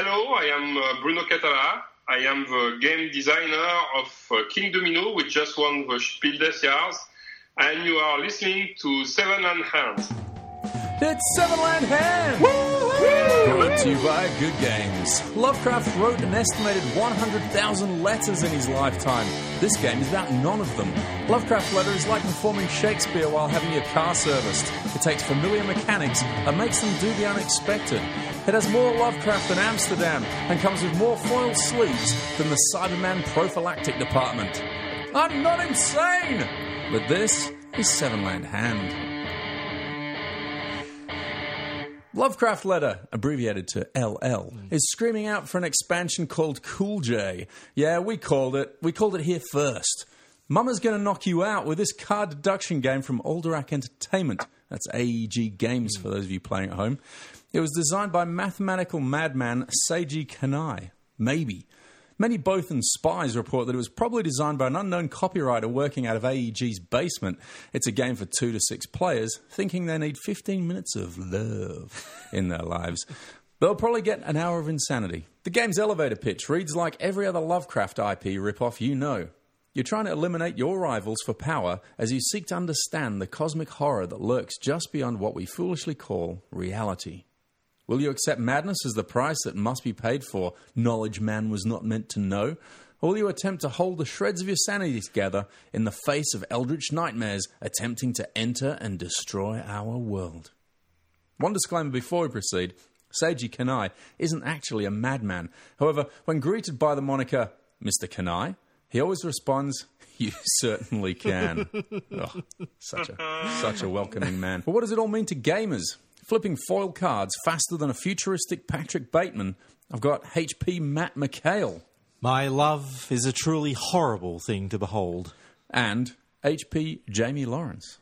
hello, I am uh, Bruno Cathala. I am the game designer of uh, Kingdomino, which just won the Spiel des Jahres. And you are listening to Seven and Hands. It's Seven Land Hands! Brought to you by Good Games. Lovecraft wrote an estimated 100,000 letters in his lifetime. This game is about none of them. Lovecraft letter is like performing Shakespeare while having your car serviced. It takes familiar mechanics and makes them do the unexpected. It has more Lovecraft than Amsterdam and comes with more foil sleeves than the Cyberman prophylactic department. I'm not insane! But this is Seven Land Hand. Lovecraft Letter, abbreviated to LL, is screaming out for an expansion called Cool J. Yeah, we called it. We called it here first. Mama's going to knock you out with this card deduction game from Alderac Entertainment. That's AEG Games for those of you playing at home. It was designed by mathematical madman Seiji Kanai. Maybe. Many Bothan spies report that it was probably designed by an unknown copywriter working out of AEG's basement. It's a game for two to six players, thinking they need 15 minutes of love in their lives. They'll probably get an hour of insanity. The game's elevator pitch reads like every other Lovecraft IP ripoff you know. You're trying to eliminate your rivals for power as you seek to understand the cosmic horror that lurks just beyond what we foolishly call reality. Will you accept madness as the price that must be paid for knowledge man was not meant to know? Or will you attempt to hold the shreds of your sanity together in the face of eldritch nightmares attempting to enter and destroy our world? One disclaimer before we proceed Seiji Kanai isn't actually a madman. However, when greeted by the moniker Mr. Kanai, he always responds, You certainly can. oh, such, a, such a welcoming man. But what does it all mean to gamers? Flipping foil cards faster than a futuristic Patrick Bateman, I've got HP Matt McHale My love is a truly horrible thing to behold. and HP Jamie Lawrence.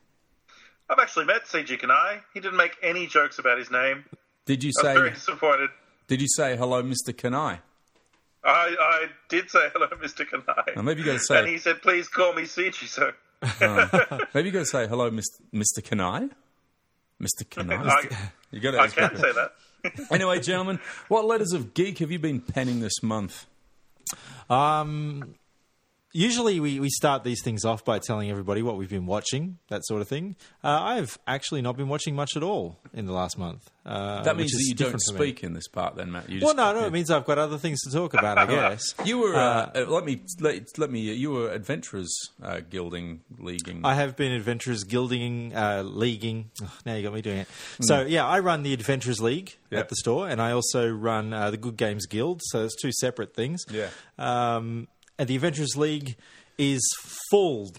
I've actually met Seiji Kanai. He didn't make any jokes about his name. Did you I was very say disappointed. Did you say hello, Mr. Kanai? I, I did say hello, Mr. Kanai. Now, maybe you gotta say- And he said, please call me Seiji. So Maybe you got to say hello, Mr. Mr. Kanai. Mr. Kanai. I, You got to. I to. can say that. Anyway, gentlemen, what letters of geek have you been penning this month? Um, usually we, we start these things off by telling everybody what we've been watching, that sort of thing. Uh, I've actually not been watching much at all in the last month. Uh, That means that you don't different for me. speak in this part, then, Matt. You Well, no, no, it means I've got other things to talk about, I guess. You were. Uh, uh, let me. Let, let me. You were adventurers uh, gilding, leaguing. I have been Adventurers Guilding, uh, Leaguing. Ugh, now you got me doing it. So, yeah, I run the Adventurers League Yep. at the store, and I also run uh, the Good Games Guild. So, it's two separate things. Yeah. Um, the Adventurers League is full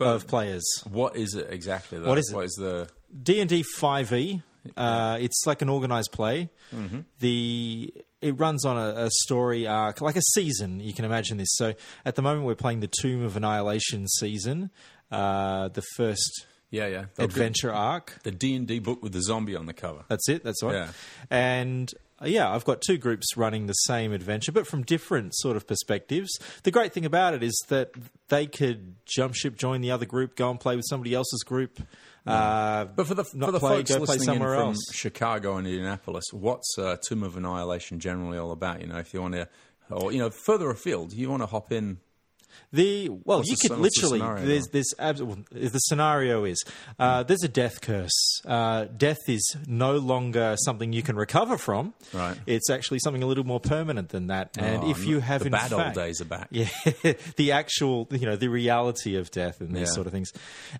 of players. what is it exactly? Though? What is it? What is the? D and D five E. Uh, it's like an organized play. Mm-hmm. The it runs on a, a story arc, like a season. You can imagine this. So at the moment, we're playing the Tomb of Annihilation season, uh, the first Yeah, yeah. The- adventure arc. The D and D book with the zombie on the cover. That's it. That's right. Yeah. And yeah, I've got two groups running the same adventure, but from different sort of perspectives. The great thing about it is that they could jump ship, join the other group, go and play with somebody else's group. Uh, But for the for the play, folks listening in from else. Chicago and Indianapolis, what's uh, Tomb of Annihilation generally all about? You know, if you want to, or you know, further afield, you want to hop in. The well, What's you the- could what's the literally there's this abs- well, the scenario is uh, there's a death curse. Uh, death is no longer something you can recover from. Right. It's actually something a little more permanent than that. And Oh, if you have the in bad old days are back. yeah, the actual, you know, the reality of death and these Yeah. sort of things.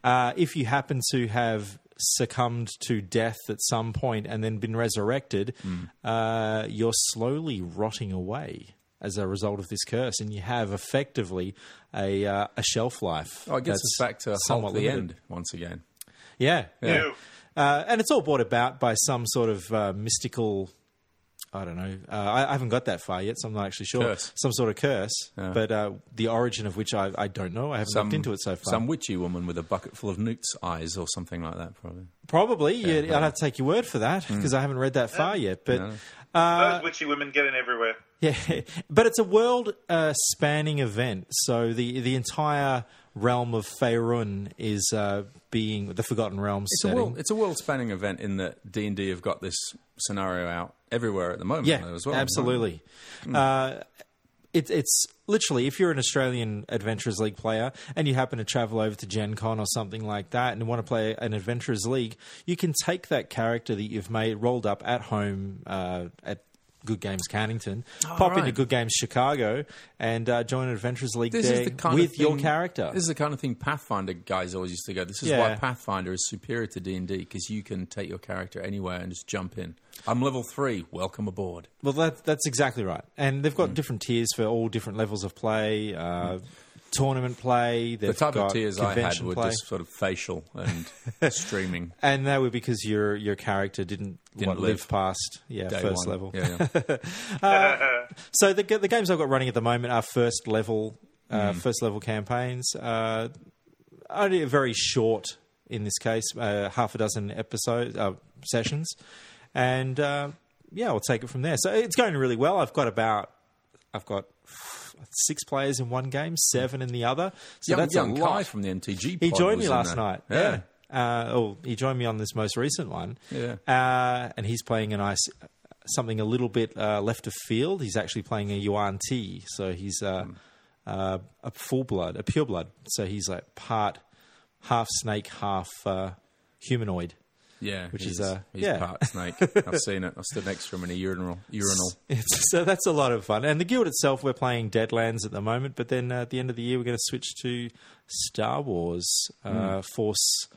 Uh, if you happen to have succumbed to death at some point and then been resurrected, Hmm. uh, you're slowly rotting away as a result of this curse, and you have effectively a uh, a shelf life. Oh, I guess that's it's back to somewhat the limited. end once again. Yeah, yeah. Ew. Uh, and it's all brought about by some sort of uh, mystical. I don't know. Uh, I, I haven't got that far yet, so I'm not actually sure. Curse. Some sort of curse, Yeah. but uh, the origin of which I, I don't know. I haven't looked into it so far. Some witchy woman with a bucket full of newt's eyes or something like that, probably. Probably, yeah, yeah. I'd have to take your word for that because I haven't read that far yet. But No. Those witchy women get in everywhere. Yeah, but it's a world uh, spanning event. So the the entire realm of Faerun is uh, being the Forgotten Realms It's a world, it's a world-spanning event in that D and D have got this scenario out everywhere at the moment. yeah, though, as well. absolutely. Uh, it, it's literally if you're an Australian Adventurers League player and you happen to travel over to Gen Con or something like that and want to play an Adventurers League, you can take that character that you've made rolled up at home uh, at Good Games Cannington, pop into. Good Games Chicago, and uh, join an Adventurers League This there the kind with of your character. This is the kind of thing Pathfinder guys always used to go. This is Yeah. why Pathfinder is superior to D and D because you can take your character anywhere and just jump in. I'm level three. Welcome aboard. Well, that, that's exactly right. And they've got different tiers for all different levels of play, uh, tournament play. The type of tears I had were play. just sort of facial and streaming. and that were because your your character didn't, Didn't what, live live past yeah Day first one. level. Yeah, yeah. So the the games I've got running at the moment are first level uh, Hmm. first level campaigns. Uh, only a very short in this case, uh, half a dozen episodes uh, sessions, and uh, yeah, I'll take it from there. So it's going really well. I've got about I've got six players in one game, seven in the other. So young that's young a Kai from the MTG. He joined me last night. Yeah. Yeah. Uh, oh, he joined me on this most recent one. Yeah. Uh, and he's playing a nice something a little bit uh, left of field. He's actually playing a Yuan T, so he's uh, a full blood, a pure blood. So he's like part half snake, half uh, humanoid. Yeah, Which he's, is, uh, he's yeah. part snake. I've seen it. I stood next to him in a urinal. Urinal. It's, so that's a lot of fun. And the guild itself, we're playing Deadlands at the moment, but then uh, at the end of the year, we're going to switch to Star Wars, uh, Force,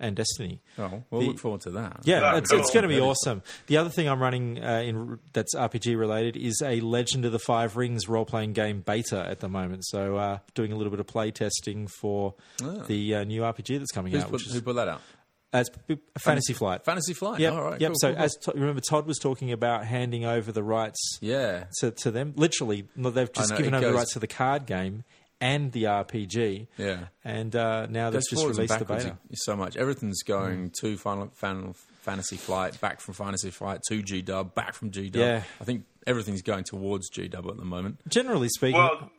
and Destiny. Oh, we'll The- look forward to that. Yeah, That's it's, it's going to be awesome. The other thing I'm running uh, in that's RPG related is a Legend of the Five Rings role playing game beta at the moment. So uh, doing a little bit of play testing for the uh, new RPG that's coming Who's out, put, which is who put that out? Uh, it's Fantasy Flight. Fantasy Flight. Yep, All right. yep. cool, so cool, cool. as to- remember, Todd was talking about handing over the rights yeah, to, to them. Literally, they've just know, given it over the rights to the card game and the RPG. Yeah. and uh, now they've Goes just forwards and released the beta. so much. Everything's going to Final, Final Fantasy Flight, back from Fantasy Flight to G Dub, back from G Dub. Yeah. I think everything's going towards G Dub at the moment. Generally speaking, Well,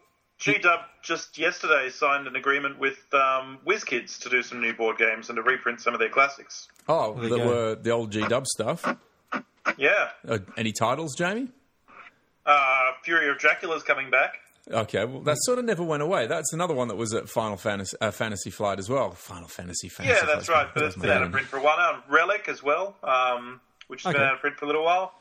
GW just yesterday signed an agreement with um, WizKids to do some new board games and to reprint some of their classics. Oh, you there go. were the old G Dub stuff. Yeah. Uh, any titles, Jamie? Uh, Fury of Dracula's coming back. Okay, well, that sort of never went away. That's another one that was at Final Fantasy, uh, Fantasy Flight as well. Final Fantasy, Fantasy Yeah, that's Flight. right. But it's been out of print for a while now. Relic as well, um, which has been out of print for a little while.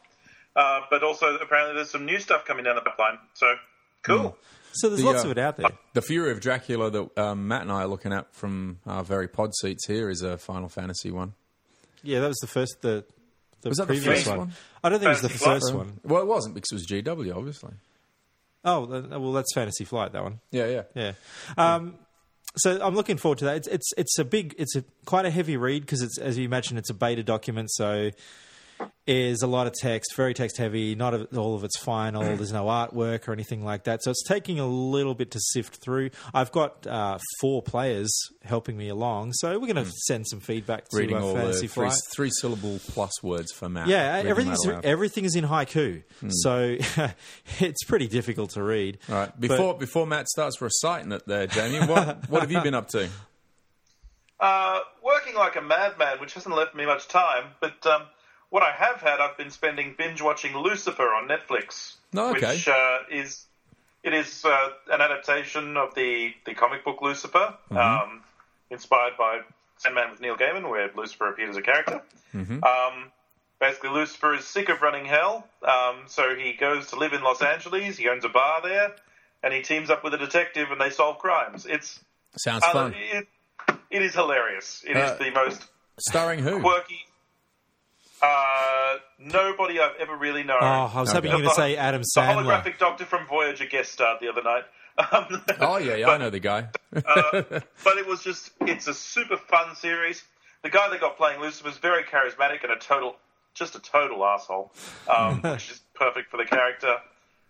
Uh, but also, apparently, there's some new stuff coming down the pipeline. So, cool. So there's the, lots uh, of it out there. The Fury of Dracula that um, Matt and I are looking at from our very pod seats here is a Final Fantasy one. Yeah, that was the first. The, the Was that the first one? one? I don't think it was the Flight? first one. Well, it wasn't because it was GW, obviously. Oh, well, that's Fantasy Flight. That one. Yeah, yeah. Yeah. Um, so I'm looking forward to that. It's it's it's a big, it's a quite a heavy read because it's as you imagine, it's a beta document. So is a lot of text, very text heavy. Not all of it's final. There's no artwork or anything like that. So it's taking a little bit to sift through. I've got uh, four players helping me along, so we're going to send some feedback to Reading uh, all Fantasy the three, Flight. three syllable plus words for Matt. Yeah, Reading everything's everything is in haiku, so it's pretty difficult to read. All right. Before before Matt starts reciting it, there, Jamie, what what have you been up to? Uh, working like a madman, which hasn't left me much time. But um, what I have had, I've been spending binge watching Lucifer on Netflix, Oh, okay. which uh, is it is uh, an adaptation of the the comic book Lucifer, Mm-hmm. um, inspired by Sandman with Neil Gaiman, where Lucifer appeared as a character. Mm-hmm. Um, basically, Lucifer is sick of running hell, um, so he goes to live in Los Angeles. He owns a bar there, and he teams up with a detective, and they solve crimes. It's Sounds uh, fun. it, it is hilarious. It is Uh, the most Starring who? quirky. Uh, nobody I've ever really known. Oh, I was hoping you were going to say Adam the Sandler. holographic doctor from Voyager guest starred the other night. Um, Oh yeah, yeah, I know the guy. but it was just, it's a super fun series. The guy they got playing Lucifer is very charismatic and a total, just a total asshole, um, which is perfect for the character.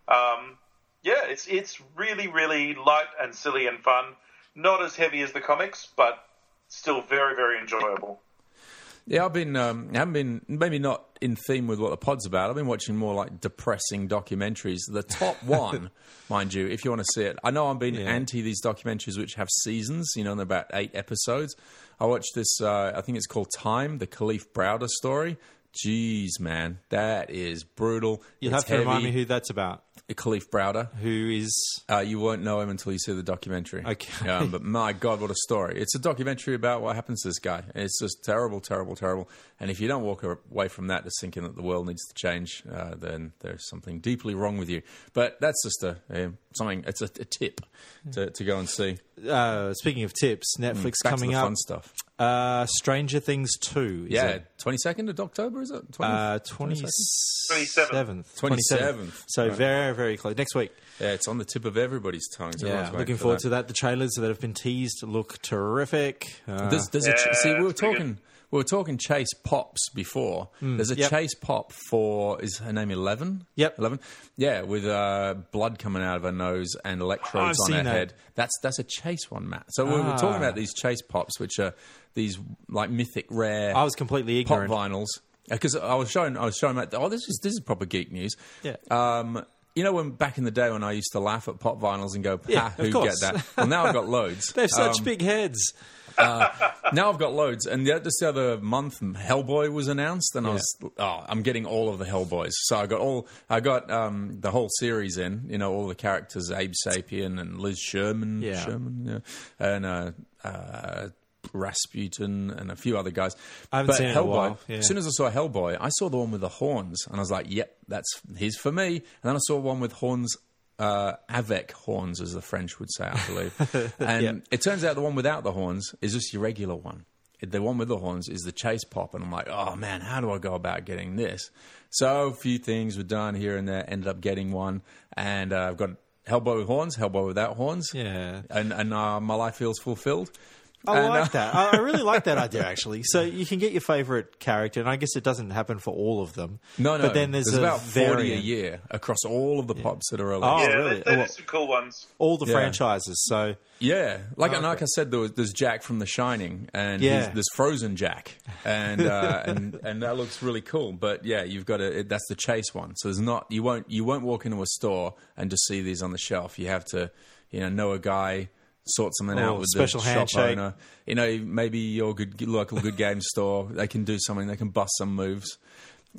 Um, yeah, it's it's really really light and silly and fun. Not as heavy as the comics, but still very very enjoyable. Yeah, I've been, um, haven't been, maybe not in theme with what the pod's about. I've been watching more like depressing documentaries. The top one, mind you, if you want to see it. I know I'm being Yeah. anti these documentaries which have seasons, you know, and about eight episodes. I watched this, uh, I think it's called Time, the Kalief Browder story. Jeez, man, that is brutal. You'll It's have to remind me who that's about. Kalief Browder. Who is? Uh, you won't know him until you see the documentary. Okay. Um, but my God, what a story! It's a documentary about what happens to this guy. It's just terrible, terrible, terrible. And if you don't walk away from that just thinking that the world needs to change, uh, then there's something deeply wrong with you. But that's just a, a something. It's a, a tip to, to go and see. Uh, speaking of tips, Netflix Mm, Back coming to the up. fun stuff. Uh, Stranger Things two. Is Yeah, twenty second of October is it? 20? Uh, 27th. 27th. 27th. So very, very very close. Next week. yeah, it's on the tip of everybody's tongues. Yeah, Everyone's waiting looking for forward that. to that. The trailers that have been teased look terrific. Uh, There's, there's a ch- see, we were it's pretty talking, we were talking Chase Pops before. there's a. Yep. Chase Pop for is her name Eleven? Yep. Eleven. Yeah, with uh, blood coming out of her nose and electrodes I've on her that. head. That's that's a Chase one, Matt. So we were Ah. talking about these Chase Pops, which are these like mythic rare. I was completely pop ignorant. vinyls because I was showing I was showing Matt. Oh, this is this is proper geek news. Yeah. Um, you know when back in the day when I used to laugh at pop vinyls and go, Yeah, "Ha, of who get that?" Well, now I've got loads. They have such Um, big heads. now I've got loads, and just the other month, Hellboy was announced, and I was, oh, I'm getting all of the Hellboys. So I got all, I got um, the whole series in, you know, all the characters, Abe Sapien and Liz Sherman, Yeah. Sherman, yeah, and uh, uh, Rasputin and a few other guys. I haven't but seen it in a Hellboy, while, yeah. as soon as I saw Hellboy, I saw the one with the horns, and I was like, yep, that's his for me. And then I saw one with horns. Uh, avec horns, as the French would say, I believe. And Yep. it turns out the one without the horns is just your regular one. The one with the horns is the chase pop, and I'm like, oh man, how do I go about getting this? So a few things were done here and there. Ended up getting one, and uh, I've got Hellboy with horns, Hellboy without horns. Yeah. and and uh, my life feels fulfilled. I And, like uh, that. I I really like that idea, actually. So you can get your favorite character, and I guess it doesn't happen for all of them. No, no. But then there's, a about forty a year across all of the pops that are released. Oh, yeah, really? they, they Well- some cool ones. All the Yeah. franchises. So Yeah, like and like I said, there was, there's Jack from The Shining, and Yeah. he's- there's Frozen Jack, and uh, and and that looks really cool. But yeah, you've got to that's the chase one. So there's not you won't you won't walk into a store and just see these on the shelf. You have to you know know a guy. Sort something Oh, out with special the shop owner. You know, maybe your good local good game store. They can do something. They can bust some moves.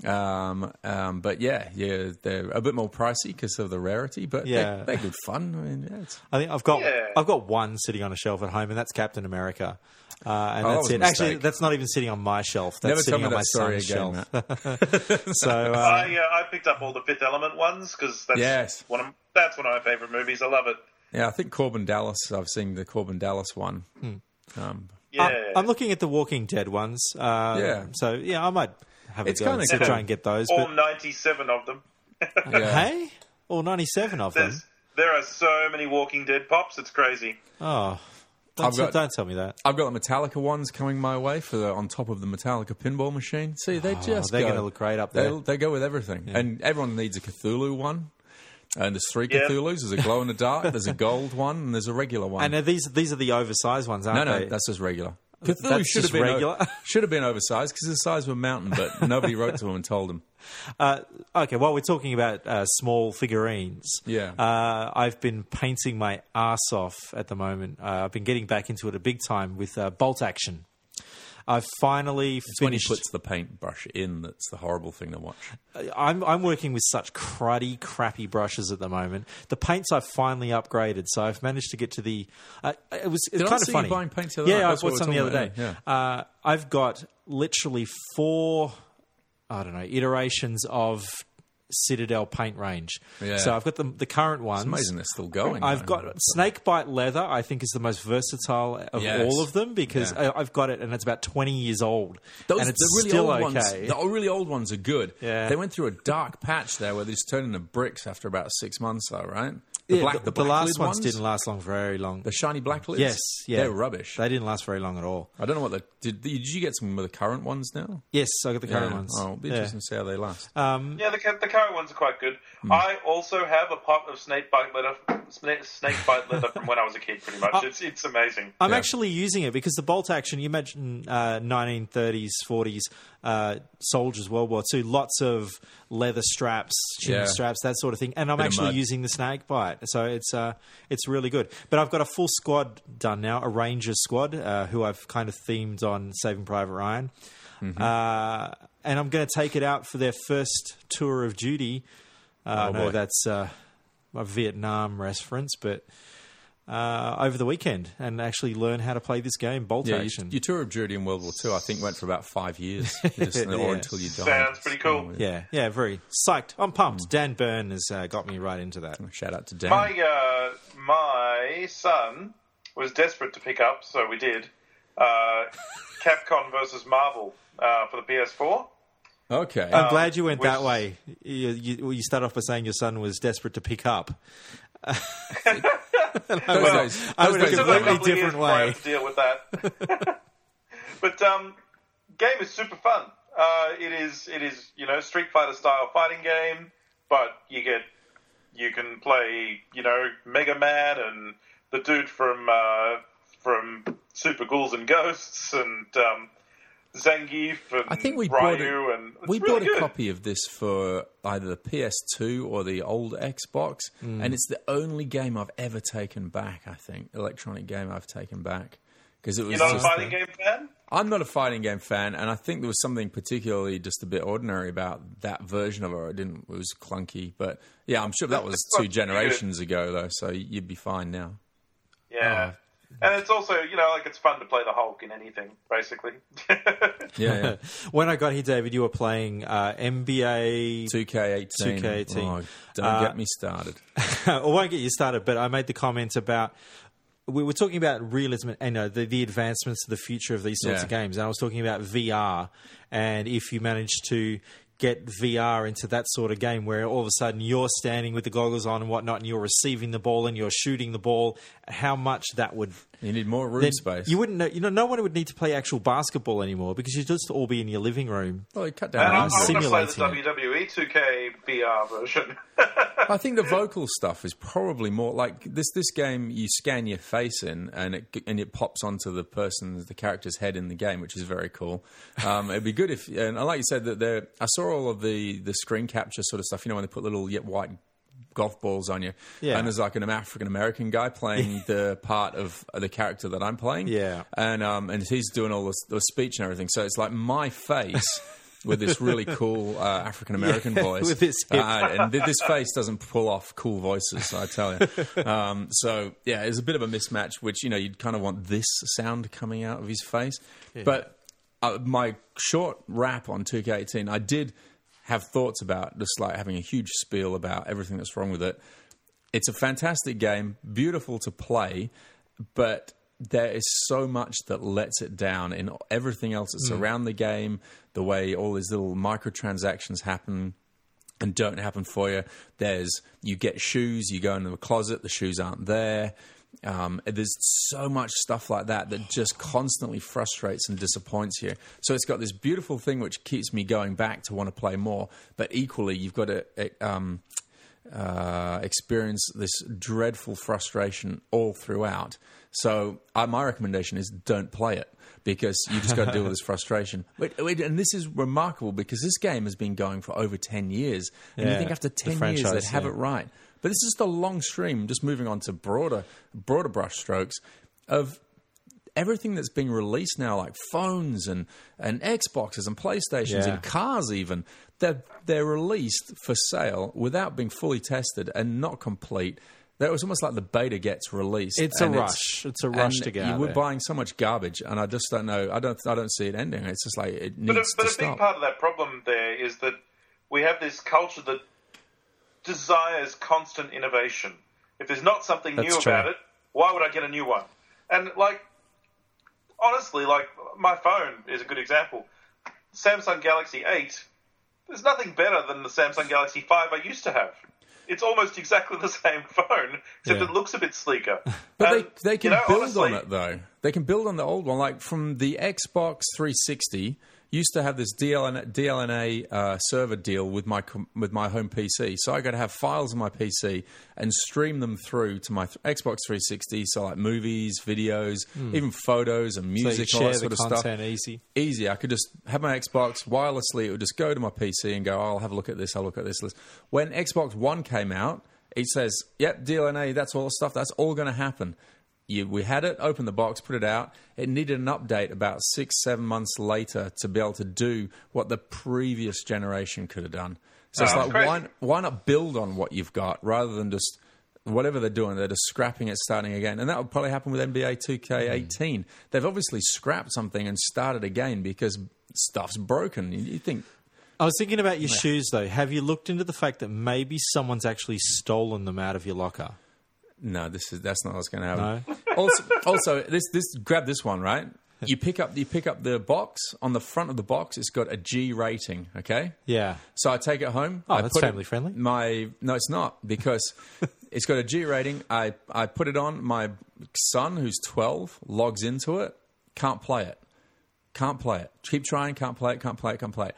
Um, um, but yeah, yeah, they're a bit more pricey because of the rarity. But Yeah. they're, they're good fun. I mean, yeah, it's, I think I've got Yeah. I've got one sitting on a shelf at home, and that's Captain America. Uh, and Oh, that's was a it. Actually, that's not even sitting on my shelf. That's Never tell sitting me on that my story son's again, shelf. So uh, I, uh, I picked up all the Fifth Element ones because that's Yes. one of that's one of my favorite movies. I love it. Yeah, I think Korben Dallas. I've seen the Korben Dallas one. Um, Yeah, I'm, I'm looking at the Walking Dead ones. Uh, Yeah. So yeah, I might have a It's go kinda to cool. try and get those. all But ninety-seven of them. yeah. hey, all ninety-seven of them. There are so many Walking Dead pops. It's crazy. Oh, don't, I've got- don't tell me that. I've got the Metallica ones coming my way for the on top of the Metallica pinball machine. See, they just they're gonna look great up there. They, go with everything, and everyone needs a Cthulhu one. And there's three Yeah. Cthulhu's. There's a glow in the dark. There's a gold one, and there's a regular one. And these these are the oversized ones, aren't no, they? that's just regular. Cthulhu That's should have been regular? o- should have been oversized because the size of a mountain, but nobody wrote to him and told him. Uh, okay, while we're talking about uh, small figurines, Yeah. uh, I've been painting my ass off at the moment. Uh, I've been getting back into it a big time with uh, bolt action. I've finally It's when he puts the paintbrush in that's the horrible thing to watch. I'm I'm working with such cruddy, crappy brushes at the moment. The paints I've finally upgraded, so I've managed to get to the. Uh, it was it's Did I kind of see you funny. buying paints the other yeah, night? I bought some the other day. about, Uh, I've got literally four. I don't know iterations of Citadel paint range. Yeah. So I've got the the current ones. It's amazing they're still going. I've though. got snakebite leather. I think is the most versatile of Yes. all of them because Yeah. I, I've got it and it's about twenty years old Those, and it's the really still old okay. ones, the really old ones are good. Yeah. They went through a dark patch there where they just turned into bricks after about six months, though, right? The, Yeah, black, the, the, the black last ones, ones didn't last long, very long. The shiny black lids. yes, yeah, they're rubbish. They didn't last very long at all. I don't know what the did. Did you get some of the current ones now? Yes, I got the current Yeah. ones. Oh, it'll be Yeah. interesting to see how they last. Um, Yeah, the, the current ones are quite good. Hmm. I also have a pot of snake bite leather, snake, snake bite leather from when I was a kid. Pretty much, it's it's amazing. I'm Yeah. actually using it because the bolt action. You mentioned uh, 1930s, 40s uh, soldiers, World War II. Lots of leather straps, chin Yeah. straps, that sort of thing. And I'm Bit actually using the snake bite, so it's uh, it's really good. But I've got a full squad done now, a Rangers squad uh, who I've kind of themed on Saving Private Ryan, Mm-hmm. uh, and I'm going to take it out for their first tour of duty. Uh, I Oh, that's uh, a Vietnam reference, but. Uh, over the weekend and actually learn how to play this game, bolt Yeah, action. your tour of duty in World War II, I think, went for about five years, just, Yeah. or until you died. Sounds pretty cool. Yeah, yeah, very psyched. I'm pumped. Hmm. Dan Byrne has uh, got me right into that. Shout out to Dan. My uh, my son was desperate to pick up, so we did. Uh, Capcom versus Marvel uh, for the PS4. okay, I'm glad you went which- that way. You, you, you start off by saying your son was desperate to pick up. I would days have Took a completely couple of years different way. to deal with that. but um, game is super fun. Uh, it is it is you know Street Fighter style fighting game, but you get you can play you know Mega Man and the dude from uh, from Super Ghouls and Ghosts and um, Zangief and I think we Ryu bought a, and we really bought a good. copy of this for either the PS2 or the old Xbox, Hmm. and it's the only game I've ever taken back. I think electronic game I've taken back because it was. You're not a just- fighting game fan? I'm not a fighting game fan, and I think there was something particularly just a bit ordinary about that version of it. It didn't. It was clunky, but yeah, I'm sure that was two generations ago, though. So you'd be fine now. Yeah. Oh. And it's also, you know, like it's fun to play the Hulk in anything, basically. Yeah, yeah. When I got here, David, you were playing uh, NBA. 2K18. 2K18. Oh, don't Uh, get me started. I won't get you started, but I made the comment about we were talking about realism and you know, the, the advancements to the future of these sorts Yeah. of games. And I was talking about VR, and if you manage to get VR into that sort of game where all of a sudden you're standing with the goggles on and whatnot, and you're receiving the ball and you're shooting the ball, how much that would You need more room space. you wouldn't know. You know, no one would need to play actual basketball anymore because you'd just all be in your living room. well, you cut and down. I, I on want to play the WWE 2K VR version. I think the vocal stuff is probably more like this. This game, you scan your face in, and it and it pops onto the person's, the character's head in the game, which is very cool. Um, it'd be good if, and like you said, that there. I saw all of the the screen capture sort of stuff. You know, when they put little yet white golf balls on you, Yeah. and there's like an African American guy playing the part of the character that I'm playing, Yeah. and um, and he's doing all the, the speech and everything. So it's like my face. With this really cool uh, African American Yeah, voice, with this uh, and th- this face doesn't pull off cool voices, I tell you. Um, so yeah, it's a bit of a mismatch, which you know you'd kind of want this sound coming out of his face. But uh, my short rap on 2K18, I did have thoughts about just like having a huge spiel about everything that's wrong with it. It's a fantastic game, beautiful to play, but there is so much that lets it down in everything else that's mm. around the game, the way all these little microtransactions happen and don't happen for you. There's you get shoes, you go into the closet, the shoes aren't there. Um, there's so much stuff like that that just constantly frustrates and disappoints you. So it's got this beautiful thing which keeps me going back to want to play more, but equally you've got to um, uh, experience this dreadful frustration all throughout. So uh, my recommendation is don't play it because you just got to deal with this frustration. But, wait, and this is remarkable because this game has been going for over ten years, and you think after ten years they'd have yeah. it right. But this is just a long stream. Just moving on to broader, broader brushstrokes of everything that's being released now, like phones and, and Xboxes and PlayStations Yeah. and cars, even they're they're released for sale without being fully tested and not complete. That was almost like the beta gets released. It's a rush. It's a rush and to get you- out We're there. buying so much garbage, and I just don't know. I don't. I don't see it ending. It's just like it But a, needs but to a big part of that problem there is that we have this culture that desires constant innovation. If there's not something That's new true. about it, why would I get a new one? And like, honestly, like my phone is a good example. Samsung Galaxy 8. There's nothing better than the Samsung Galaxy 5 I used to have. it's almost exactly the same phone, except Yeah. it looks a bit sleeker. But And, they, they can you know, build honestly, on it though. They can build on the old one. Like from the Xbox 360, used to have this DLNA, DLNA uh, server deal with my with my home PC. So I got to have files on my PC and stream them through to my th- Xbox 360. So like movies, videos, even photos and Hmm. So music, all that sort the of stuff easy. easy. I could just have my Xbox wirelessly. It would just go to my PC and go, oh, I'll have a look at this. I'll look at this list. When Xbox One came out, it says, yep, DLNA, that's all the stuff. That's all going to happen. You, we had it, opened the box, put it out. It needed an update about six, seven months later to be able to do what the previous generation could have done. So it's Oh, like, crazy. why, why not build on what you've got rather than just whatever they're doing, they're just scrapping it, starting again. And that would probably happen with NBA 2K18. Mm. They've obviously scrapped something and started again because stuff's broken. You, you think, I was thinking about your shoes though. Have you looked into the fact that maybe someone's actually stolen them out of your locker? No, this is that's not what's going to happen. also, also, this this grab this one right. You pick up you pick up the box on the front of the box. It's got a G rating. Okay, Yeah. So I take it home. Oh, I that's put it- family friendly. My no, it's not because it's got a G rating. I I put it on. My son, who's twelve, logs into it. Can't play it. Can't play it. Keep trying. Can't play it. Can't play it. Can't play it.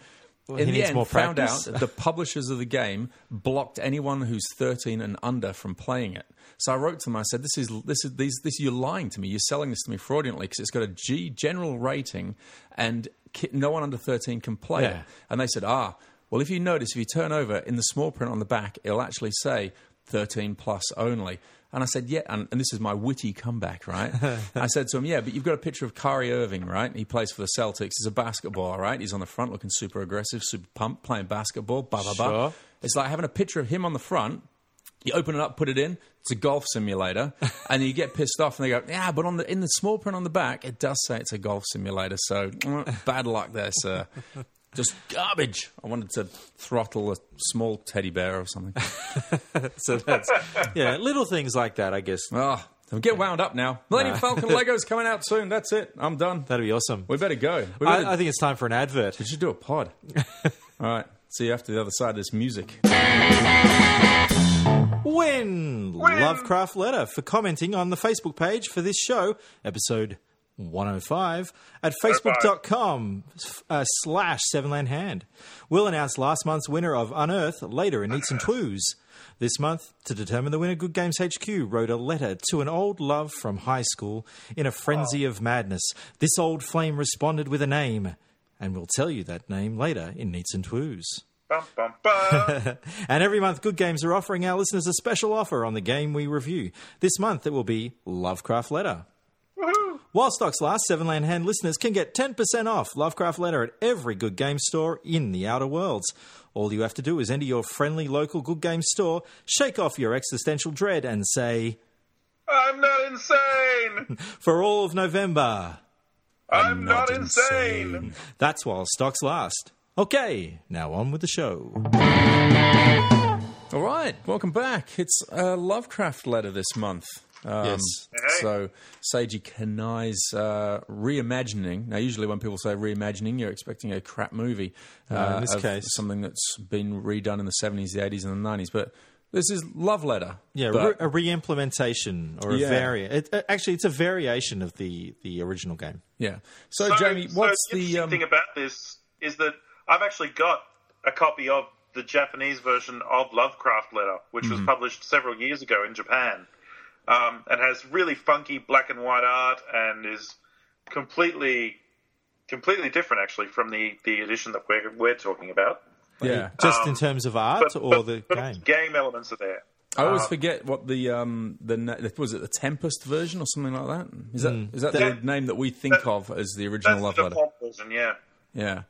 he In the end, more found out the publishers of the game blocked anyone who's 13 and under from playing it. So I wrote to them. I said, "This is this is these this you're lying to me. You're selling this to me fraudulently because it's got a G general rating, and ki- no one under 13 can play it." And they said, "Ah, well, if you notice, if you turn over in the small print on the back, it'll actually say 13 plus only." And I said, "Yeah," and, and this is my witty comeback, right? I said to him, "Yeah, but you've got a picture of Kyrie Irving, right? He plays for the Celtics. He's a basketball, right? He's on the front, looking super aggressive, super pumped, playing basketball. Blah blah blah. It's like having a picture of him on the front." You open it up, put it in. It's a golf simulator, and you get pissed off, and they go, "Yeah, but on the in the small print on the back, it does say it's a golf simulator." So mm, bad luck there, sir. Just garbage. I wanted to throttle a small teddy bear or something. So that's yeah, little things like that. I guess Ah, get wound up now. Millennium Falcon Lego's coming out soon. That's it. I'm done. that'd be awesome. We better go. We better, I, I think it's time for an advert. we should do a pod. All right. See you after the other side of this music. Win Lovecraft letter for commenting on the Facebook page for this show, episode 105, at facebook.com uh, slash Sevenland Hand. We'll announce last month's winner of Unearth later in Neats and Twoos. This month, to determine the winner, Good Games HQ wrote a letter to an old love from high school in a frenzy of madness. This old flame responded with a name, and we'll tell you that name later in Neats and Twoos. Bum, bum, bum. And every month, Good Games are offering our listeners a special offer on the game we review. This month, it will be Lovecraft Letter. While stocks last, Seven Land Hand listeners can get 10% off Lovecraft Letter at every Good Game store in the Outer Worlds. All you have to do is enter your friendly local Good Game store, shake off your existential dread, and say, I'm not insane. For all of November. I'm, not, insane. That's while stocks last. Okay, now on with the show. All right, welcome back. It's a Lovecraft letter this month. Um, Yes. Hey. So Seiji Kanai's uh, reimagining. Now, usually when people say reimagining, you're expecting a crap movie. Uh, in this of case- something that's been redone in the 70s, the 80s, and the 90s. But this is Love Letter. Yeah, But- re- a re-implementation or a Yeah. variant. It, uh, actually, it's a variation of the the original game. yeah. So, So, Jamie, so what's the the interesting um, thing about this is that I've actually got a copy of the Japanese version of Lovecraft Letter, which Mm-hmm. was published several years ago in Japan, um, and has really funky black and white art and is completely completely different actually from the, the edition that we're we're talking about. yeah? Just in terms of art But, or but- the but game. game elements are there. I always Uh, forget what the um the was it the Tempest version or something like that. Is that is that the That- name that we think that- of as the original That's Love the Letter? version, yeah. Yeah.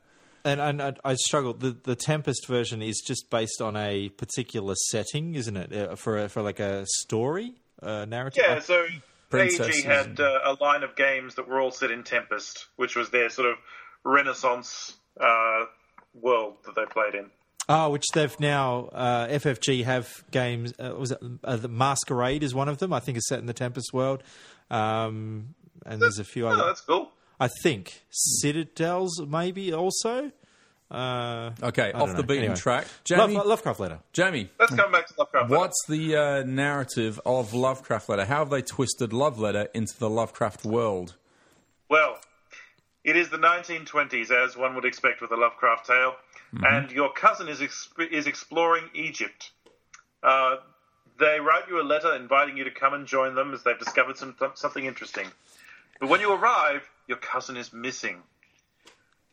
And, and I, I struggled. The the Tempest version is just based on a particular setting, isn't it? Uh, for a, for like a story, uh, narrative. Yeah, so AEG had uh, a line of games that were all set in Tempest, which was their sort of Renaissance uh, world that they played in. Oh, which they've now uh, FFG have games. Uh, was it uh, the Masquerade is one of them? I think is set in the Tempest world. Um, and there's a few Oh, other. that's cool. I think Citadels maybe also. Uh, Okay, off don't the beaten Anyway. track. Love, Lovecraft letter. Jamie, Let's come back to Lovecraft. what's the uh, narrative of Lovecraft Letter? How have they twisted Love Letter into the Lovecraft world? Well, it is the 1920s, as one would expect with a Lovecraft tale, and your cousin is ex- is exploring Egypt. Uh, they write you a letter inviting you to come and join them as they've discovered some, something interesting. But when you arrive, your cousin is missing.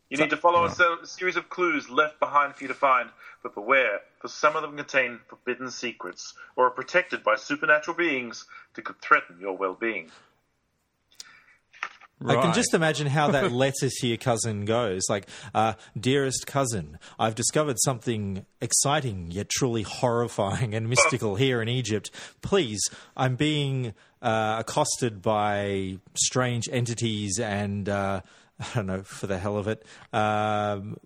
You need to follow a se- series of clues left behind for you to find, but beware, for some of them contain forbidden secrets or are protected by supernatural beings that could threaten your well-being. I can just imagine how that letter to your cousin goes. Like, uh, dearest cousin, I've discovered something exciting yet truly horrifying and mystical here in Egypt. Please, I'm being uh, accosted by strange entities and uh, I don't know for the hell of it, um,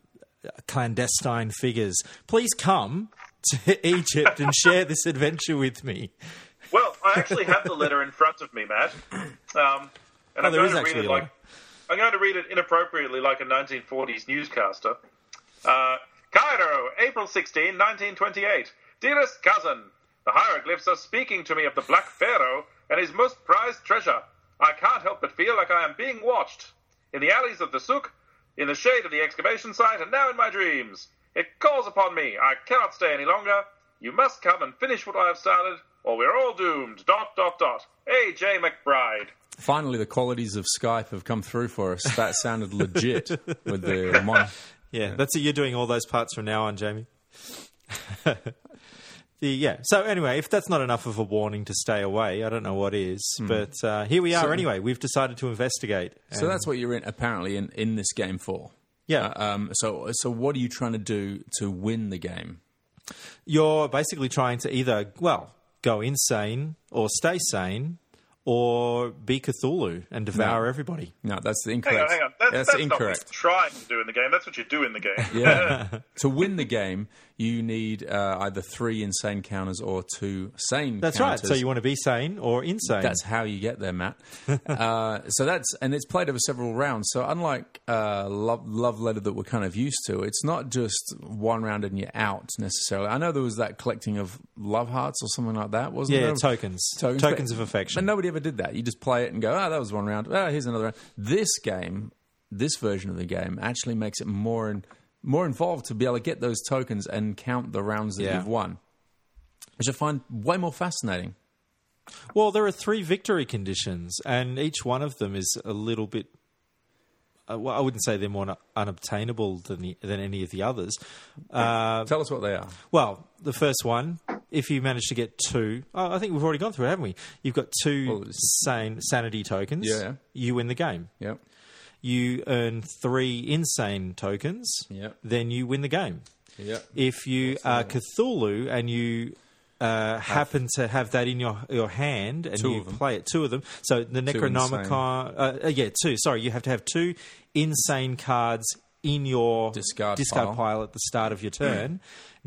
clandestine figures. Please come to Egypt and share this adventure with me. Well, I actually have the letter in front of me, Matt. Um, and Oh, I'm going to read it like. I'm going to read it inappropriately, like a 1940s newscaster. Uh, Cairo, April 16, 1928. Dearest cousin, the hieroglyphs are speaking to me of the Black Pharaoh and his most prized treasure. I can't help but feel like I am being watched. In the alleys of the souk, in the shade of the excavation site, and now in my dreams. It calls upon me. I cannot stay any longer. You must come and finish what I have started, or we're all doomed. Dot, dot, dot. A. J. McBride. Finally, the qualities of Skype have come through for us. That sounded legit with the mon- Yeah, that's it. You're doing all those parts from now on, Jamie. the, yeah. So anyway, if that's not enough of a warning to stay away, I don't know what is. But uh, here we are. So- anyway, we've decided to investigate. So that's what you're in, apparently in, in this game for. yeah. Uh, um, so, so what are you trying to do to win the game? You're basically trying to either well go insane or stay sane. Or be Cthulhu and devour everybody. No, that's the Hang incorrect. on, hang on. That's, that's that's not what incorrect. you're trying to do in the game. That's what you do in the game. Yeah. to win the game, you need uh, either three insane counters or two sane. That's right. So you want to be sane or insane. That's how you get there, Matt. uh, so that's and it's played over several rounds. So unlike uh, love, love letter that we're kind of used to, it's not just one round and you're out necessarily. I know there was that collecting of love hearts or something like that, wasn't yeah, there? tokens, Tokens, tokens, but- of affection. But nobody ever did that. You just play it and go, oh, that was one round. Oh, here's another round. This game, this version of the game, actually makes it more and more involved to be able to get those tokens and count the rounds that Yeah. you've won, which I find way more fascinating. Well, there are three victory conditions, and each one of them is a little bit. Uh, well, I wouldn't say they're more unobtainable than the, than any of the others. Uh, Tell us what they are. well, the first one, if you manage to get two, oh, I think we've already gone through it, haven't we? You've got two Well, sane sanity tokens. Yeah. You win the game. Yep. You earn three insane tokens. Yep. Then you win the game. Yep. If you are Cthulhu and you uh, happen to have that in your your hand and Two you play it, two of them. So the Necronomicon, uh, uh, yeah, two. Sorry, you have to have two insane cards in your Discard discard pile. pile at the start of your turn.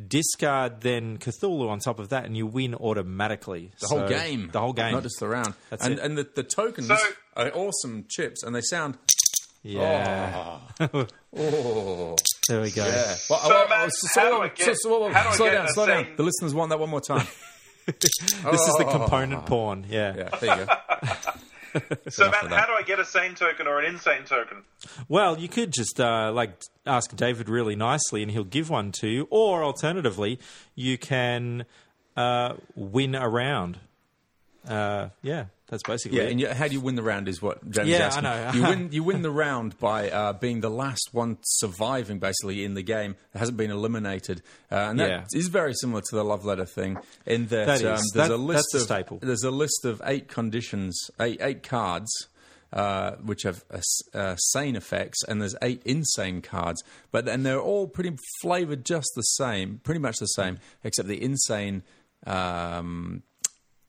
Discard then Cthulhu on top of that, and you win automatically. The whole game. The whole game. Not just the round. That's and it. and the, the tokens So- are awesome chips and they sound. Yeah. Oh. There we go. Yeah. Well, So, well, so- how so- do I get- so- so- how do I slow down, slow down. The listeners want that one more time. This is the component porn. Yeah. Yeah, there you go. So, Matt, how do I get a sane token or an insane token? Well, you could just uh, like ask David really nicely, and he'll give one to you. Or alternatively, you can uh, win a round. Uh, yeah, that's basically Yeah, it. and you, how do you win the round is what James Yeah, asking. I know. you win. You win the round by uh, being the last one surviving, basically in the game that hasn't been eliminated, uh, and that is Yeah. very similar to the love letter thing. In that, That is. um, there's That- a list a of staple. there's a list of eight conditions, eight eight cards. Uh, which have uh, uh, sane effects, and there's eight insane cards, but and they're all pretty flavored just the same, pretty much the same, except the insane, um,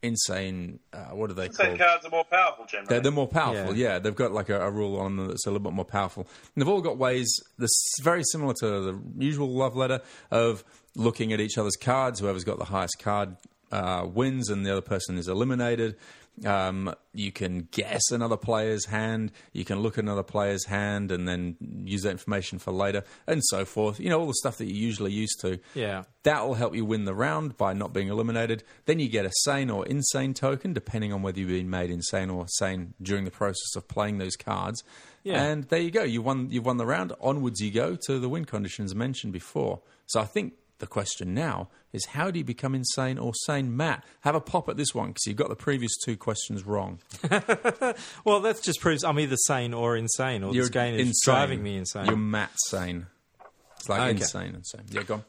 insane. Uh, what are they Insane called? cards are more powerful generally. They're, they're more powerful, Yeah. yeah. They've got like a, a rule on them that's a little bit more powerful. And they've all got ways that's very similar to the usual love letter of looking at each other's cards. Whoever's got the highest card uh, wins and the other person is eliminated. Um, you can guess another player's hand. You can look at another player's hand and then use that information for later, and so forth. You know all the stuff that you're usually used to. Yeah. That will help you win the round by not being eliminated. Then you get a sane or insane token, depending on whether you've been made insane or sane during the process of playing those cards. Yeah. And there you go. You won. You've won the round. Onwards you go to the win conditions mentioned before. So I think the question now is how do you become insane or sane, Matt? Have a pop at this one because you've got the previous two questions wrong. Well, that just proves I'm either sane or insane, or this game is insane. driving me insane. You're Matt sane. It's like Okay. insane and sane. Yeah, go on.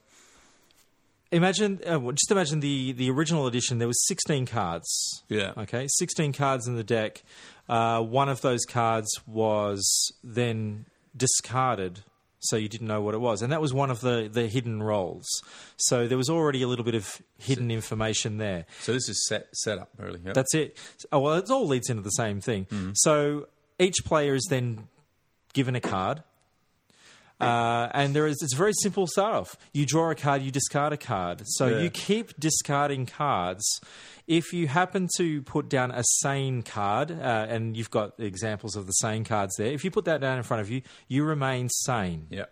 Imagine, uh, well, just imagine the the original edition. There was 16 cards. Yeah. Okay, 16 cards in the deck. Uh, one of those cards was then discarded, so you didn't know what it was, and that was one of the the hidden roles. So there was already a little bit of hidden information there. So this is set set up early. Yeah. That's it. Oh, well, it all leads into the same thing. So each player is then given a card. Uh, and there is it's a very simple start off. You draw a card, you discard a card. So Yeah. you keep discarding cards. If you happen to put down a sane card, uh, and you've got examples of the sane cards there, if you put that down in front of you, you remain sane. yeah.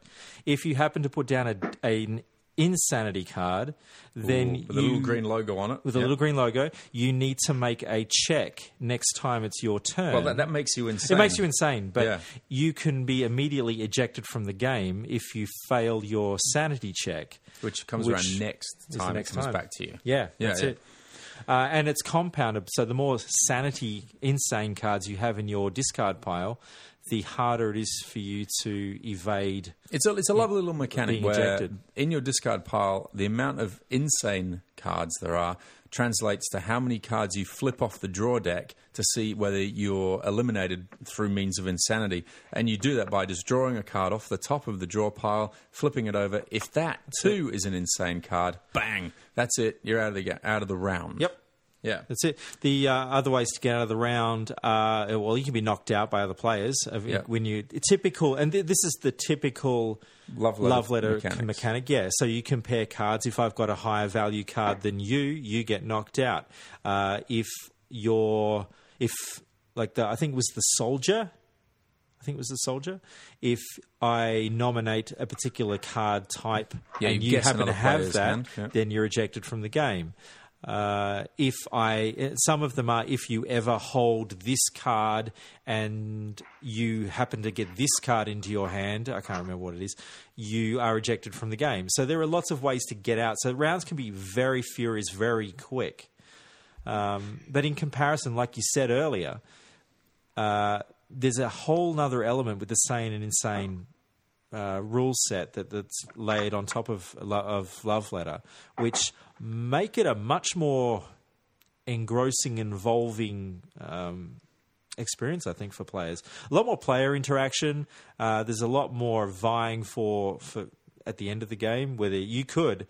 If you happen to put down a, an insanity card, then With you, a little green logo on it. with a little green logo, you need to make a check next time it's your turn. Well, that, that makes you insane. it makes you insane, but Yeah. you can be immediately ejected from the game if you fail your sanity check. which comes which around next time. next it comes time. back to you. Yeah, Yeah, that's yeah. it. Uh, and it's compounded. So the more sanity, insane cards you have in your discard pile, the harder it is for you to evade. It's a it's a lovely little mechanic where ejected. in your discard pile, the amount of insane cards there are translates to how many cards you flip off the draw deck to see whether you're eliminated through means of insanity. And you do that by just drawing a card off the top of the draw pile, flipping it over. If that too is an insane card, bang, that's it. You're out of the out of the round. Yep. Yeah. That's it. The uh, other ways to get out of the round, uh, well, you can be knocked out by other players Yeah. when you typical, and th- this is the typical Love letter mechanic. mechanics. Yeah, so you compare cards. If I've got a higher value card than you, you get knocked out. Uh, if you're, if like the, I think it was the soldier. I think it was the soldier. If I nominate a particular card type Yeah, and you you happen to have that, yeah. then you're ejected from the game. Uh, if I, some of them are if you ever hold this card and you happen to get this card into your hand, I can't remember what it is, you are ejected from the game. So there are lots of ways to get out. So rounds can be very furious, very quick. Um, but in comparison, like you said earlier, uh, there's a whole nother element with the sane and insane uh, rule set that, that's laid on top of of Love Letter, which make it a much more engrossing, involving um, experience. I think for players, a lot more player interaction. Uh, there's a lot more vying for for at the end of the game, whether you could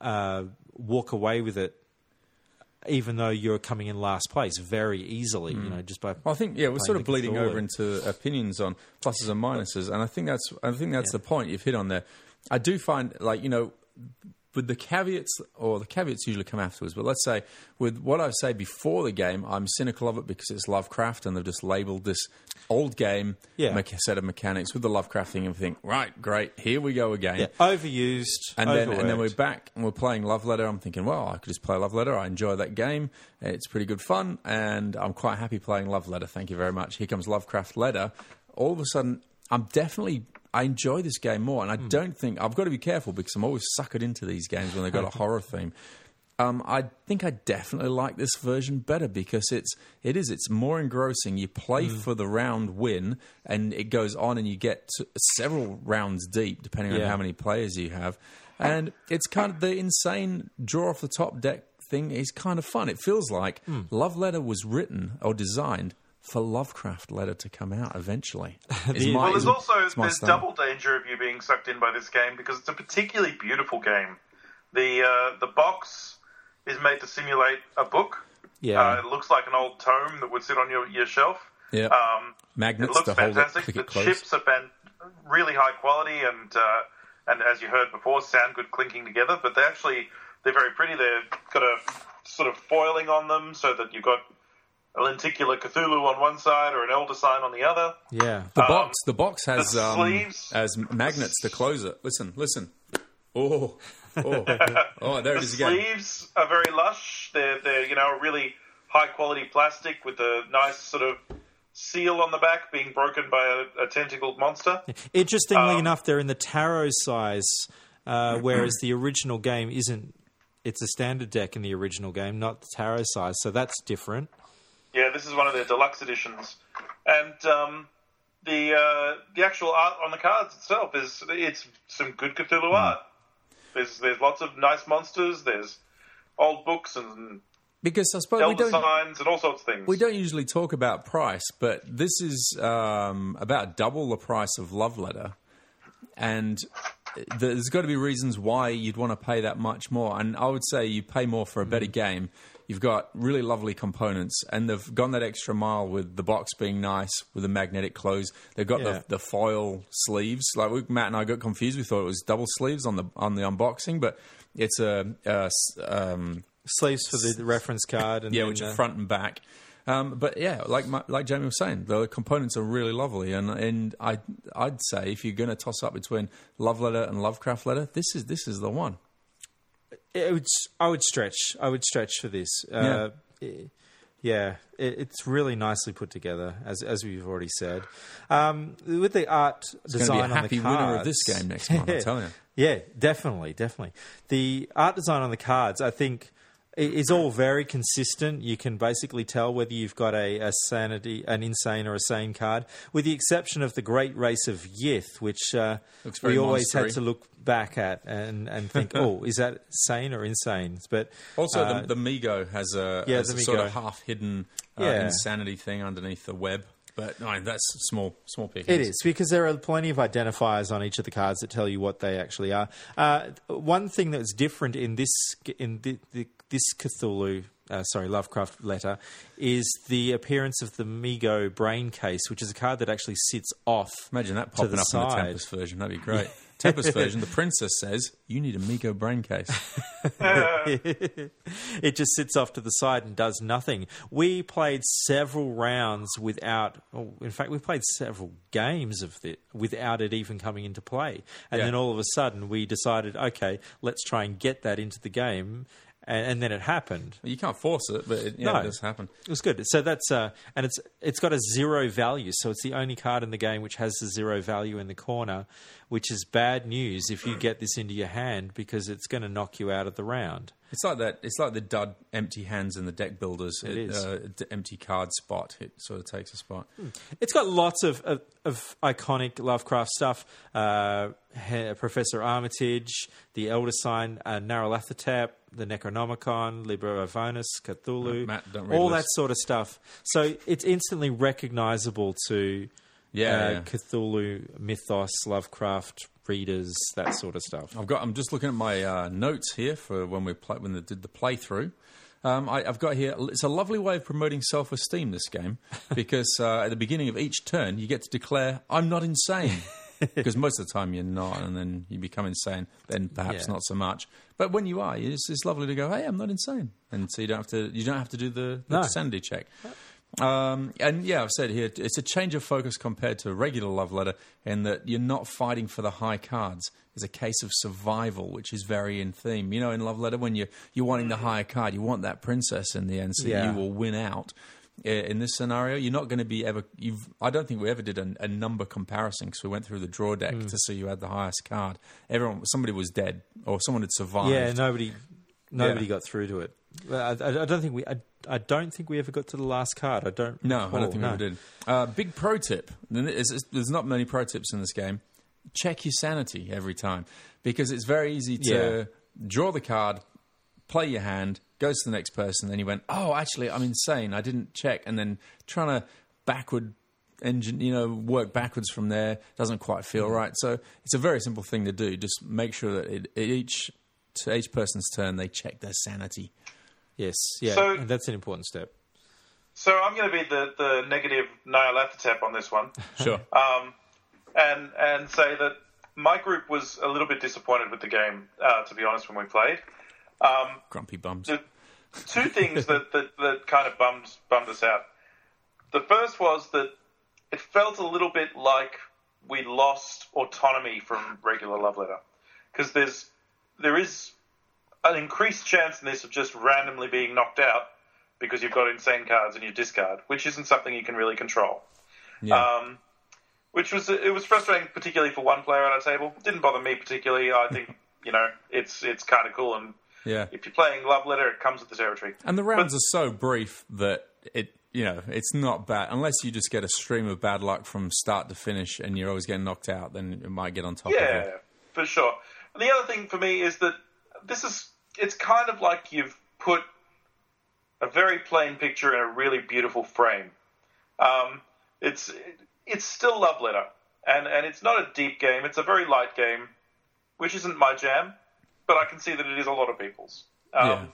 uh, walk away with it. Even though you're coming in last place very easily, you hmm. know, just by Well, I think yeah, we're sort of bleeding over into opinions on pluses and minuses, and I think that's I think that's the point you've hit on there. I do find like you know with the caveats or the caveats usually come afterwards, but let's say with what I say before the game, I'm cynical of it because it's Lovecraft and they've just labelled this old game Yeah. mecha- set of mechanics with the Lovecraft thing and think right, great, here we go again. Yeah, overused, And then, and then we're back and we're playing Love Letter. I'm thinking, well, I could just play Love Letter. I enjoy that game. It's pretty good fun, and I'm quite happy playing Love Letter. Thank you very much. Here comes Lovecraft Letter. All of a sudden, I'm definitely I enjoy this game more, and I Hmm. don't think I've got to be careful because I'm always suckered into these games when they've got a horror theme. Um, I think I definitely like this version better because it's it is it's more engrossing. You play Hmm. for the round win, and it goes on, and you get several rounds deep depending on how many players you have, and it's kind of the insane draw off the top deck thing is kind of fun. It feels like Hmm. Love Letter was written or designed for Lovecraft Letter to come out eventually. Is The- my- Well, there's also there's style. double danger of you being sucked in by this game because it's a particularly beautiful game. The uh, the box is made to simulate a book. Yeah. uh, it looks like an old tome that would sit on your, your shelf. Yeah. Um, Magnets it looks to hold it, fantastic. click the it close. chips are ban- really high quality and uh, and as you heard before, sound good clinking together. But they actually they're very pretty. They've got a sort of foiling on them so that you've got a lenticular Cthulhu on one side or an Elder Sign on the other. Yeah. The box, the box has the um, sleeves. as magnets to close it. Listen, listen. Oh, oh, oh! There it The is again. The sleeves are very lush. They're they're you know really high quality plastic with a nice sort of seal on the back being broken by a, a tentacled monster. Interestingly Um, enough, they're in the tarot size, uh, whereas the original game isn't. It's a standard deck in the original game, not the tarot size, so that's different. Yeah, this is one of their deluxe editions, and um, the uh, the actual art on the cards itself is it's some good Cthulhu art. There's there's lots of nice monsters. There's old books and Because I suppose we elder don't signs and all sorts of things. we don't usually talk about price, but this is um, about double the price of Love Letter, and there's got to be reasons why you'd want to pay that much more. And I would say you pay more for a better game. You've got really lovely components, and they've gone that extra mile with the box being nice with the magnetic close. They've got Yeah. the, the foil sleeves. Like we, Matt and I got confused. We thought it was double sleeves on the on the unboxing, but it's a um, Sleeves for the reference card, and yeah, then, which uh, are front and back. Um, but yeah, like my, like Jamie was saying, the components are really lovely, and and I I'd say if you're going to toss up between Love Letter and Lovecraft Letter, this is this is the one. It would, I would stretch. I would stretch for this. Uh, yeah, it, it's really nicely put together, as as we've already said. Um, with the art Going to design be a on happy the cards, winner of this game next month. I tell you. Yeah, definitely, definitely. The art design on the cards, I think, is all very consistent. You can basically tell whether you've got a, a sanity, an insane or a sane card, with the exception of the Great Race of Yith, which uh, we always had to look back at and, and think, oh, is that sane or insane? But Also, uh, the, the Mi-Go has a, yeah, has a sort of half hidden uh, Yeah. insanity thing underneath the web. But no, that's small small pickings. It is because there are plenty of identifiers on each of the cards that tell you what they actually are. Uh, one thing that's different in this in the, the, this Cthulhu, uh, sorry, Lovecraft letter, is the appearance of the Mi-Go brain case, which is a card that actually sits off. Imagine that popping up in the side. Tempest version. That'd be great. Tempest version, the princess says, "You need a Mi-Go brain case." it just sits off to the side and does nothing. We played several rounds without, oh, in fact, we played several games of it without it even coming into play. And Yeah. then all of a sudden we decided, okay, let's try and get that into the game. And, and then it happened. You can't force it, but it, yeah, No. it does happen. It was good. So that's uh, and it's it's got a zero value. So it's the only card in the game which has the zero value in the corner, which is bad news if you get this into your hand because it's going to knock you out of the round. It's like that. It's like the dud empty hands in the deck builders. It is. Uh, empty card spot. It sort of takes a spot. It's got lots of, of, of iconic Lovecraft stuff. Uh, Professor Armitage, the Elder Sign, uh, Nyarlathotep, the Necronomicon, Liber Ivonis, Cthulhu, Matt, all lists. that sort of stuff. So it's instantly recognizable to Yeah, uh, yeah. Cthulhu, mythos, Lovecraft readers, that sort of stuff. I've got. I'm just looking at my uh, notes here for when we play, when they did the playthrough. Um, I, I've got here. It's a lovely way of promoting self-esteem. This game, because uh, at the beginning of each turn, you get to declare, "I'm not insane." because most of the time you're not, and then you become insane. Then perhaps Yeah. not so much. But when you are, it's, it's lovely to go, "Hey, I'm not insane," and so you don't have to. You don't have to do the, the No. sanity check. Um, and yeah, I've said here it's a change of focus compared to a regular love letter in that you're not fighting for the high cards. It's a case of survival, which is very in theme. You know, in love letter, when you're you're wanting the higher card, you want that princess in the end, so Yeah. you will win out. In this scenario, you're not going to be ever. You've. I don't think we ever did a, a number comparison because we went through the draw deck to see who had the highest card. Everyone, somebody was dead or someone had survived. Yeah, nobody, nobody Yeah. got through to it. I, I, I don't think we. I, I don't think we ever got to the last card. I don't. No, I don't think no. we ever did. Uh, big pro tip. There's, there's not many pro tips in this game. Check your sanity every time because it's very easy to Yeah. draw the card, play your hand, goes to the next person, then you went, oh, actually, I'm insane. I didn't check, and then trying to backward engine, you know, work backwards from there doesn't quite feel Mm. right. So it's a very simple thing to do. Just make sure that it, each to each person's turn they check their sanity. Yes, yeah, So- and that's an important step. So I'm going to be the, the negative Nyarlathotep on this one. Sure. um, and and say that my group was a little bit disappointed with the game, uh, to be honest, when we played. Um, Grumpy bums. the two things that, that, that kind of bummed bummed us out. The first was that it felt a little bit like we lost autonomy from regular love letter because there's there is an increased chance in this of just randomly being knocked out because you've got insane cards in your discard, which isn't something you can really control. Yeah. Um, which was it was frustrating, particularly for one player at our table. Didn't bother me particularly. I think you know it's it's kind of cool, and yeah. if you're playing love letter, it comes with the territory. And the rounds are so brief that it, you know, it's not bad. Unless you just get a stream of bad luck from start to finish and you're always getting knocked out, then it might get on top of Yeah, you. for sure. And the other thing for me is that this is it's kind of like you've put a very plain picture in a really beautiful frame. Um, it's it's still love letter, and and it's not a deep game. It's a very light game, which isn't my jam, but I can see that it is a lot of people's. Um, Yeah.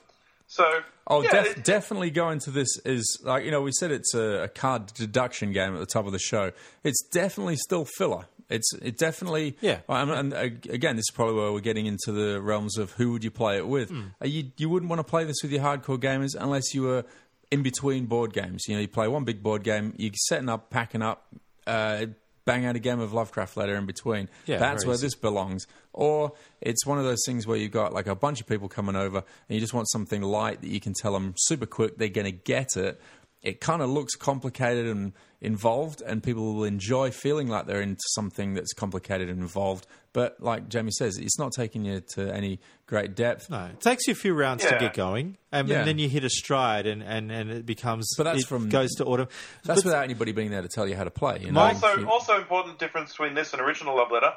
So Oh, yeah, def- it- definitely go into this is like you know we said it's a, a card deduction game at the top of the show. It's definitely still filler. It's it definitely Yeah. And, and uh, again, this is probably where we're getting into the realms of who would you play it with. Uh, You you wouldn't want to play this with your hardcore gamers unless you were in between board games. You know, you play one big board game, you're setting up, packing up, uh, bang out a game of Lovecraft Letter in between. Yeah, That's where easy. this belongs. Or it's one of those things where you've got like a bunch of people coming over and you just want something light that you can tell them super quick they're going to get it. It kind of looks complicated and involved, and people will enjoy feeling like they're into something that's complicated and involved. But like Jamie says, it's not taking you to any great depth. No, it takes you a few rounds to get going, and, Yeah. then you hit a stride, and, and, and it becomes. But that's it from- goes to autumn. That's But- without anybody being there to tell you how to play. You know? Also, also important difference between this and original Love Letter.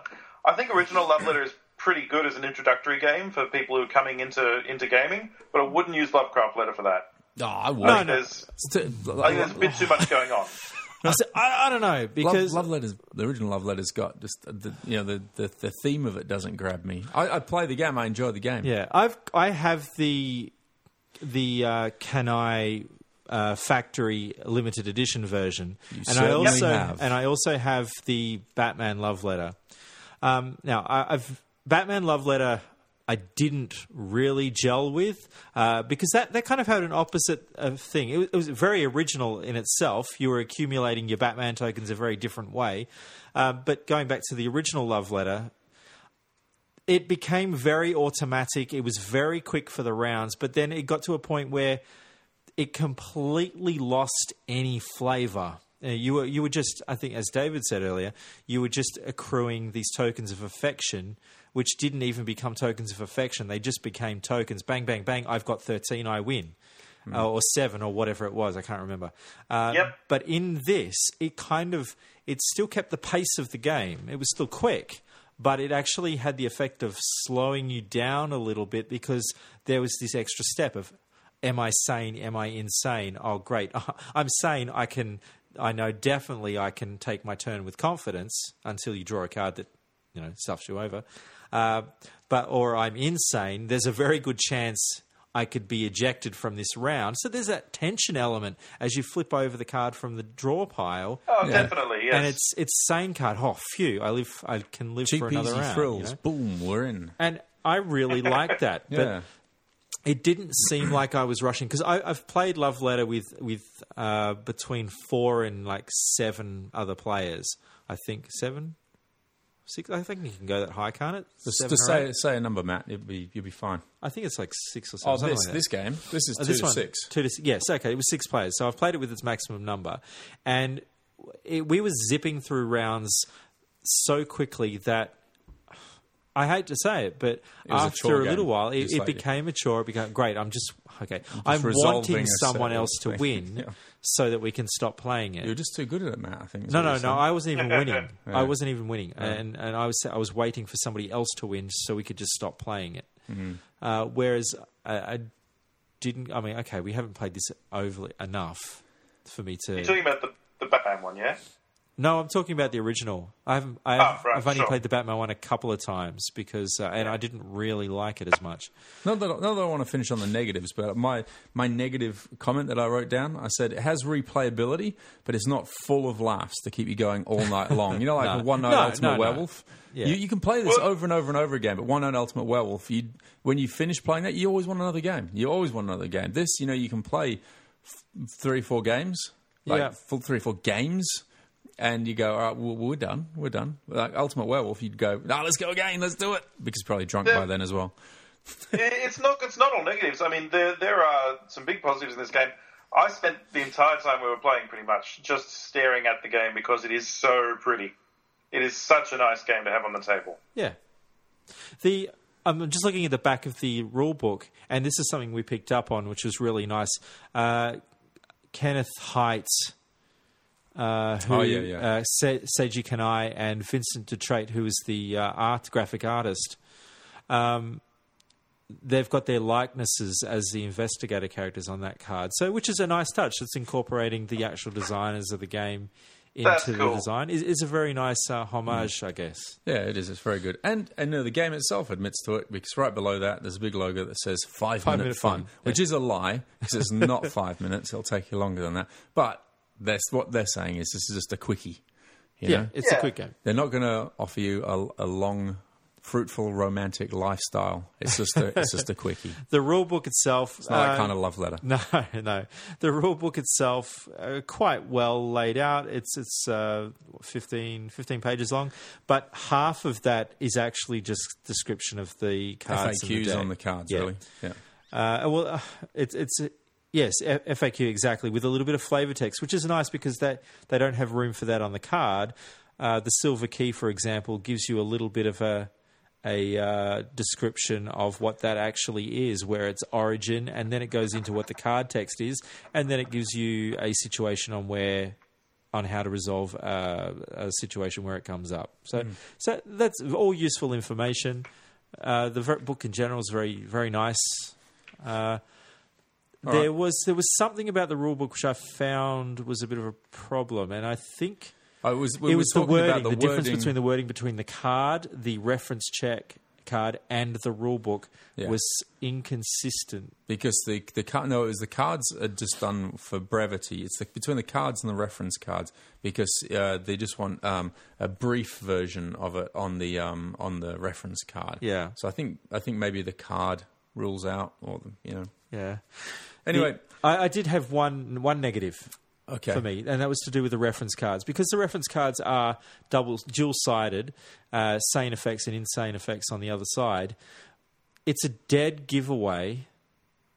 I think original Love Letter is pretty good as an introductory game for people who are coming into into gaming, but I wouldn't use Lovecraft Letter for that. Oh, I would. No, no. There's, I think there's a bit too much going on. I, said- I, I don't know because love, love letters. The original love letters got just the you know the, the, the theme of it doesn't grab me. I, I play the game. I enjoy the game. yeah, I've I have the the uh, Kanai uh, factory limited edition version, and I also have. and I also have the Batman love letter. Um, now I, I've Batman love letter. I didn't really gel with uh, because that, that kind of had an opposite uh, thing. It was, it was very original in itself. You were accumulating your Batman tokens a very different way. Uh, but going back to the original love letter, it became very automatic. It was very quick for the rounds, but then it got to a point where it completely lost any flavor. Uh, you were you were just, I think, as David said earlier, you were just accruing these tokens of affection, which didn't even become tokens of affection. They just became tokens. Bang, bang, bang. I've got thirteen. I win. Uh, or seven, or whatever it was, I can't remember. Uh, Yep. But in this, it kind of it still kept the pace of the game. It was still quick, but it actually had the effect of slowing you down a little bit because there was this extra step of am I sane? Am I insane? Oh, great. I'm sane. I can, I know definitely I can take my turn with confidence until you draw a card that, you know, stuffs you over. Uh, but, or I'm insane. There's a very good chance I could be ejected from this round. So there's that tension element as you flip over the card from the draw pile. Oh, definitely, yes. And it's it's sane card. Oh, phew! I live. I can live Cheap for another easy round. you thrills. know? Boom, we're in. And I really like that. Yeah. But it didn't seem like I was rushing because I've played Love Letter with with uh, between four and like seven other players. I think seven, six. I think you can go that high, can't it? Just, Seven just or say eight? say a number, Matt. You'll be you'll be fine. I think it's like six or Oh, seven. something this like this game. This is Oh, two this to one, six. Two to six. Yes, okay. It was six players, so I've played it with its maximum number, and it, we were zipping through rounds so quickly that I hate to say it, but was a after chore a, little while, it, it like- became a chore. It became great. I'm just okay. I'm resolving wanting someone else to thing. win Yeah. so that we can stop playing it. You're just too good at it, Matt. I think. No, no, no. saying. I wasn't even winning. Yeah. I wasn't even winning, and and I was I was waiting for somebody else to win so we could just stop playing it. Mm-hmm. Uh, whereas I, I didn't. I mean, okay, we haven't played this overly enough for me to. You're talking about the, the Batman one, yeah? No, I'm talking about the original. I've I've, Ah, right, I've only sure. played the Batman one a couple of times because, uh, and I didn't really like it as much. Not that, not that I want to finish on the negatives, but my, my negative comment that I wrote down, I said it has replayability, but it's not full of laughs to keep you going all night long. You know, like No. One Night No, Ultimate no, no. Werewolf? Yeah. You, you can play this Well- over and over and over again, but One Night Ultimate Werewolf, you, when you finish playing that, you always want another game. You always want another game. This, you know, you can play f- three, four games, like Yeah. full three, four games. And you go, all right, well, we're done. We're done. Like Ultimate Werewolf, you'd go, no, let's go again, let's do it. Because you're probably drunk Yeah. by then as well. it's not it's not all negatives. I mean, there there are some big positives in this game. I spent the entire time we were playing pretty much just staring at the game because it is so pretty. It is such a nice game to have on the table. Yeah. The I'm just looking at the back of the rule book, and this is something we picked up on, which was really nice. Uh, Kenneth Hite, uh, who, Oh, yeah, yeah. Uh, Se- Seiji Kanai, and Vincent Dutrait, who is the uh, art graphic artist. Um, they've got their likenesses as the investigator characters on that card, so which is a nice touch. It's incorporating the actual designers of the game into That's the design. It's, it's a very nice uh, homage, I guess. Yeah, it is. It's very good. And and uh, the game itself admits to it because right below that there's a big logo that says five, Five minute, minute fun, fun. which is a lie because it's not five minutes. It'll take you longer than that. But that's what they're saying is this is just a quickie. You Yeah, know? it's a Yeah. quick game. They're not going to offer you a, a long, fruitful, romantic lifestyle. It's just a, it's just a quickie. The rule book itself, It's not that uh, kind of love letter. no, no. The rule book itself, uh, quite well laid out. It's it's uh, 15, 15 pages long, but half of that is actually just description of the cards. and the FAQs deck. on the cards, Yeah. really. Yeah. Uh, well, uh, it's it's yes, FAQ exactly with a little bit of flavor text, which is nice because that they don't have room for that on the card. Uh, the silver key, for example, gives you a little bit of a a uh, description of what that actually is, where its origin, and then it goes into what the card text is, and then it gives you a situation on where on how to resolve uh, a situation where it comes up. So, so that's all useful information. Uh, the book in general is very, very nice. There was there was something about the rule book which I found was a bit of a problem, and I think I was, we it was the wording, about the, the, difference between the wording between the card, the reference check card, and the rule book Yeah. was inconsistent. because the the card no, it was the cards are just done for brevity. It's the, between the cards and the reference cards because uh, they just want um, a brief version of it on the um, on the reference card. Yeah. So I think I think maybe the card rules out, or the, you know. Yeah. Anyway, The- I, I did have one one negative okay. for me, and that was to do with the reference cards because the reference cards are double dual sided, uh, sane effects and insane effects on the other side. It's a dead giveaway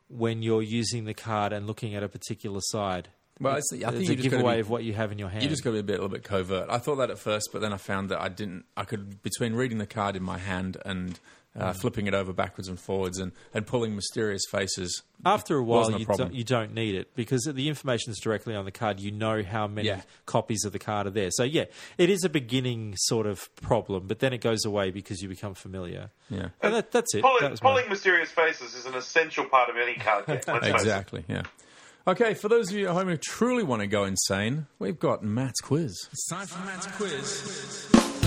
when you're using the card and looking at a particular side. Well, it's, I think it's a giveaway be- of what you have in your hand. You just got to be a bit, a little bit covert. I thought that at first, but then I found that I didn't. I could between reading the card in my hand and. Uh, flipping it over backwards and forwards and, and pulling mysterious faces. After a while, wasn't a you don't, you don't need it because the information is directly on the card. You know how many Yeah. copies of the card are there. So, yeah, it is a beginning sort of problem, but then it goes away because you become familiar. Yeah. And that, that's it. Pulling, That was my- mysterious faces is an essential part of any card game. Let's face it. Exactly. Yeah. Okay, for those of you at home who truly want to go insane, we've got Matt's quiz. It's time for Matt's quiz.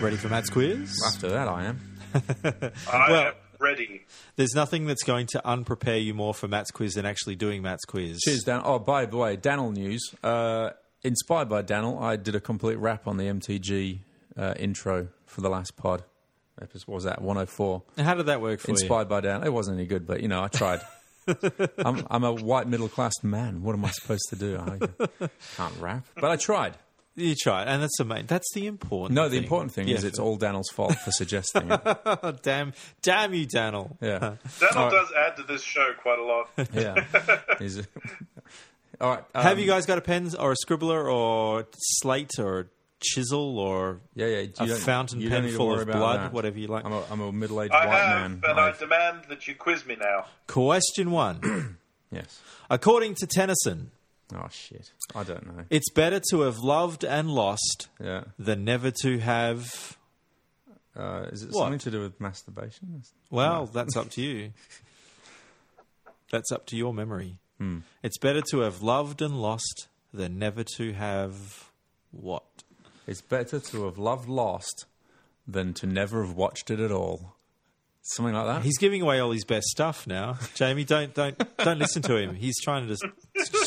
Ready for Matt's quiz? After that, I am. I Well- am ready. There's nothing that's going to unprepare you more for Matt's quiz than actually doing Matt's quiz. Cheers, Dan. Oh, by the way, Daniel news. Uh, inspired by Daniel, I did a complete rap on the MTG uh, intro for the last pod. Episode- What was that? 104. And How did that work for you? Inspired by Dan. It wasn't any good, but you know, I tried. I'm, I'm a white middle class man. What am I supposed to do? I can't rap, but I tried. You? try, and that's the main. That's the important. No, the thing. important thing is it's all Daniel's fault for suggesting it. Oh, damn, damn you, Daniel. Yeah, Daniel does add to this show quite a lot. yeah. He's- all right. Have um, you guys got a pen or a scribbler or slate or chisel or Yeah, yeah. you a fountain you pen full of blood, that. whatever you like? I'm a, I'm a middle-aged I white have, man. and I I've- demand that you quiz me now. Question one. yes. According to Tennyson, Oh shit. I don't know. it's better to have loved and lost Yeah. than never to have. Uh, is it What? something to do with masturbation? Well, that's up to you. That's up to your memory. Hmm. It's better to have loved and lost than never to have what? It's better to have loved lost than to never have watched it at all. Something like that. He's giving away all his best stuff now. Jamie, don't don't don't listen to him. He's trying to just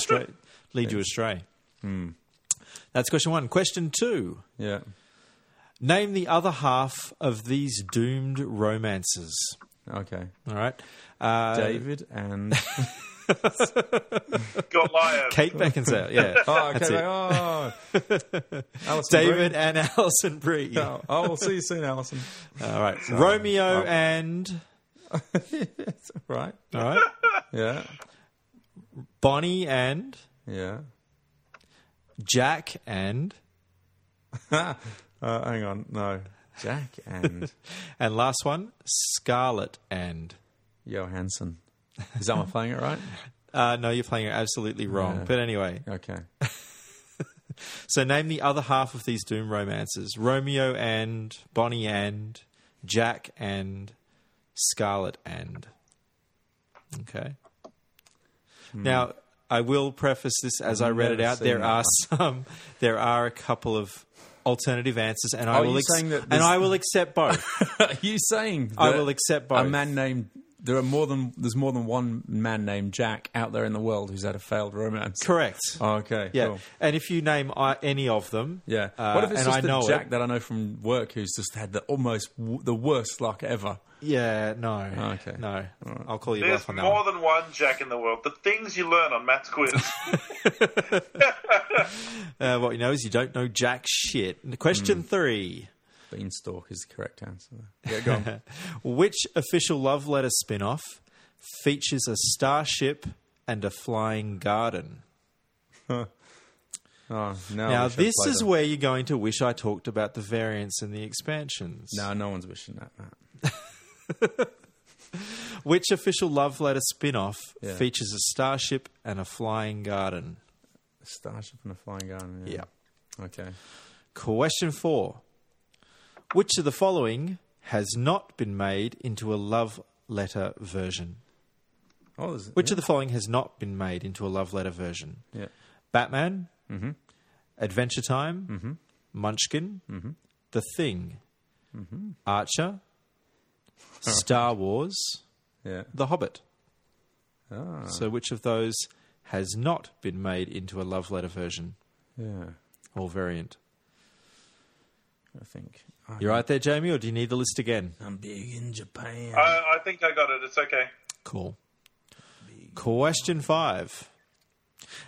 straight, lead you astray. Hmm. That's question one. Question two. yeah. Name the other half of these doomed romances. Okay. All right. Uh, David and Goliath. Kate Beckinsale. Yeah. oh, okay. That's it. Oh, David Brie. and Alison Brie. Oh, oh, we'll see you soon, Alison. All right. Romeo Oh. and Right. all right. Yeah. Bonnie and Yeah. Jack and Uh, hang on. No. Jack and and last one Scarlet and. Johansson. Is that am playing it right? Uh, no, you're playing it absolutely wrong. Yeah. But anyway, Okay. so name the other half of these Doom romances: Romeo and Bonnie and Jack and Scarlet and. Okay. Hmm. Now, I will preface this as I read it out. There are one. some, there are a couple of alternative answers, and I will ex- and I will accept both. Are you saying I will accept both? a man named there are more than there's more than one man named Jack out there in the world who's had a failed romance? Correct. Oh, okay. Yeah, Cool. and if you name uh, any of them, Yeah. uh, what if it's and just I the know Jack it, that I know from work who's just had the almost w- the worst luck ever? Yeah, no, Okay. no. I'll call you There's bluff on that. more one. than one Jack in the world. The things you learn on Matt's quiz. Uh, what you know is you don't know jack shit. Question Hmm. three: Beanstalk is the correct answer. Yeah, go on. Which official love letter spin-off features a starship and a flying garden? oh, no. now, this is where you're going to wish I talked about the variants and the expansions. No, no one's wishing that. Matt. Which official love letter spin-off Yeah. features a starship and a flying garden? A starship and a flying garden. Yeah. Okay. Question four. Which of the following has not been made into a love letter version? Oh, there's, Which yeah. of the following has not been made into a love letter version? Yeah. Batman, Mm-hmm. Adventure Time, Munchkin, The Thing, Mm-hmm. Archer, Star Wars, Yeah. The Hobbit. Ah. So, which of those has not been made into a love letter version Yeah. or variant? I think. I- You right there, Jamie, or do you need the list again? I'm big in Japan. I, I think I got it. It's okay. Cool. Question five.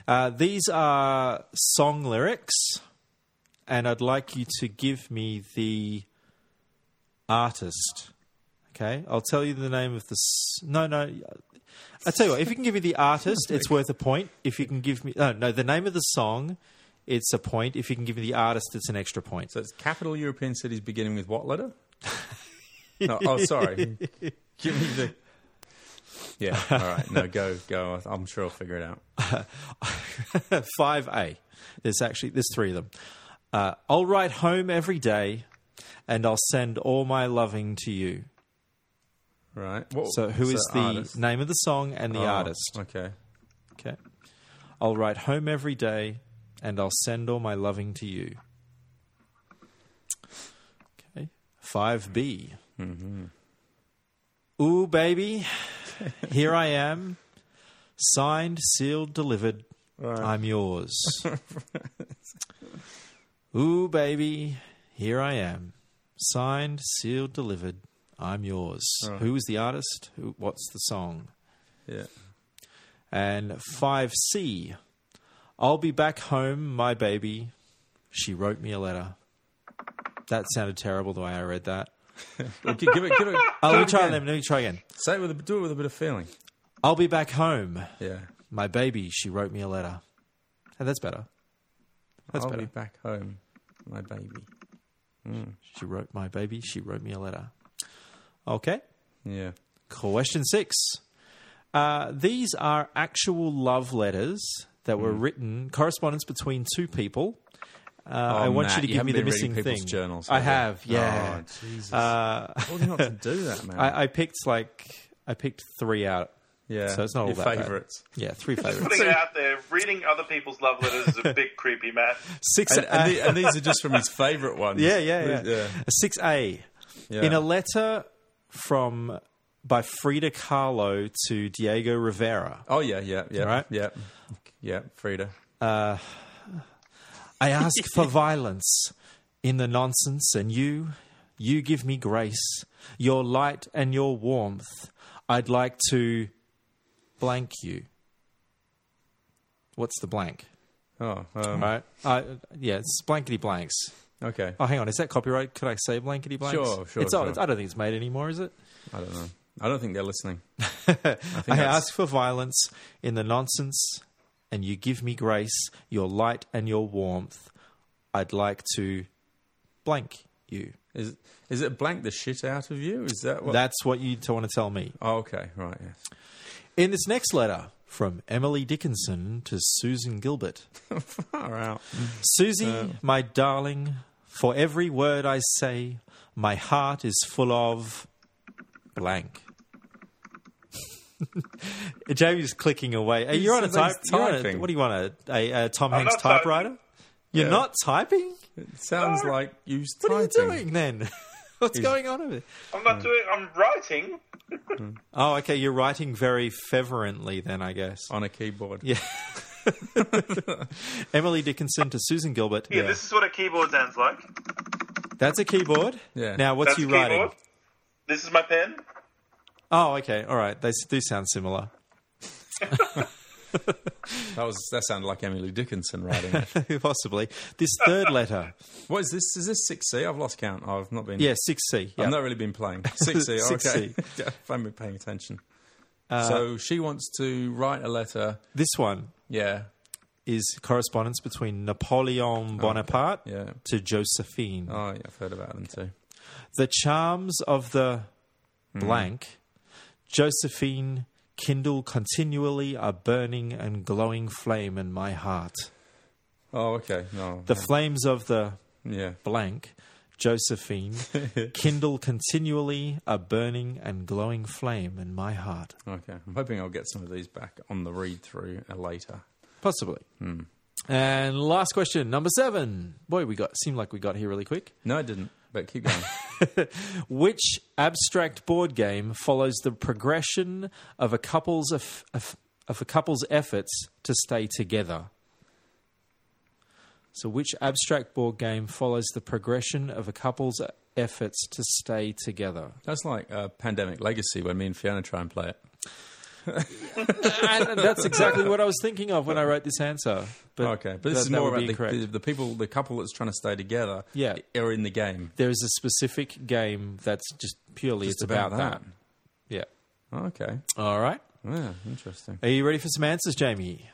Uh, these are song lyrics, and I'd like you to give me the artist. Okay, I'll tell you the name of the. S- no, no. I tell you what. If you can give me the artist, it's worth a point. If you can give me no, no, the name of the song, it's a point. If you can give me the artist, it's an extra point. So it's capital European cities beginning with what letter? no, oh, sorry. Give me the. Yeah. All right. No, go, go. I'm sure I'll figure it out. Five A. There's actually there's three of them. Uh, I'll write home every day, and I'll send all my loving to you. Right. What, So who is the artist? name of the song and the Oh, artist? Okay. Okay. I'll write home every day, and I'll send all my loving to you. Okay. Five B. Mm-hmm. Ooh, baby, here I am, signed, sealed, delivered. I'm yours. Ooh, baby, here I am, signed, sealed, delivered. I'm yours. Who is the artist? Who, what's the song? Yeah. And 5C, I'll be back home, my baby. She wrote me a letter. That sounded terrible the way I read that. Gi- give it. Give it. Oh, let me try again. again. Let me try again. Say it with a, do it with a bit of feeling. I'll be back home, Yeah. my baby. She wrote me a letter. Oh, that's better. That's I'll better. be back home, my baby. She wrote my baby. She wrote me a letter. Okay. Yeah. Question six. Uh, these are actual love letters that were written, correspondence between two people, Uh, I want Matt, you to you give haven't me the been reading missing people's thing. journals, I have you? yeah. Oh, Jesus. Uh, I told you not to do that, man. I, I picked like I picked three out. yeah. so it's not all Your that bad. favourites. Yeah, three favorites. Putting it out there, reading other people's love letters is a bit creepy, Matt. Six. And, and, the, and these are just from his favourite ones. yeah, yeah, yeah. yeah. Six A. Yeah. In a letter from by Frida Kahlo to Diego Rivera. Oh yeah, yeah, yeah, Right? yeah, yeah. Frida. I ask for violence in the nonsense, and you, you give me grace, your light and your warmth. I'd like to blank you. What's the blank? Oh, um, Right? Uh, yeah, it's blankety blanks. okay. Oh, hang on. Is that copyright? Could I say blankety blanks? Sure, sure, It's, sure. it's- I don't think it's made anymore, is it? I don't know. I don't think they're listening. I, that's- ask for violence in the nonsense, and you give me grace, your light and your warmth. I'd like to blank you. Is is it blank the shit out of you? Is that what? That's what you want to tell me. oh, okay, right. Yes. In this next letter from Emily Dickinson to Susan Gilbert. Far out. Susie, uh, my darling, for every word I say, my heart is full of blank. Jamie's clicking away. Are you on a He's- type? he's you're on a- what do you want? A, a, a Tom I'm Hanks not typing. typewriter? You're Yeah. not typing? It sounds like you What are you typing. doing then? What's going on over there? I'm not doing. I'm writing. Hmm. Oh, okay. You're writing very fervently then, I guess. on a keyboard? Yeah. Emily Dickinson to Susan Gilbert. Yeah, this is what a keyboard sounds like. That's a keyboard. Yeah. Now, what's That's you a writing? This is my pen. Oh, okay. All right. They do sound similar. That was that sounded like Emily Dickinson writing. it. Possibly. This third letter. what is this? Is this six C? I've lost count. I've not been. Yeah, 6C. Yeah. I've not really been playing. Six C. Okay. 6C. yeah, I haven't been paying attention. Uh, so she wants to write a letter. This one Yeah. is correspondence between Napoleon oh, Bonaparte Yeah. to Josephine. Oh, yeah, I've heard about them too. The charms of the hmm. blank, Josephine, kindle continually a burning and glowing flame in my heart. Oh, okay. No. The flames of the yeah. blank, Josephine, kindle continually a burning and glowing flame in my heart. Okay. I'm hoping I'll get some of these back on the read through uh, later. Possibly. And last question, number seven. Boy, we got seemed like we got here really quick. No, I didn't. But keep going. Which abstract board game follows the progression of a couple's of, of, of a couple's efforts to stay together? So, which abstract board game follows the progression of a couple's efforts to stay together? That's like uh, Pandemic Legacy when me and Fiona try and play it. and that's exactly what I was thinking of when I wrote this answer. But okay, but this that- is more about the, the, the people, the couple that's trying to stay together. Yeah. are in the game. There is a specific game that's just purely Just it's about, that. that. Yeah. Okay, All right. yeah, interesting. Are you ready for some answers, Jamie?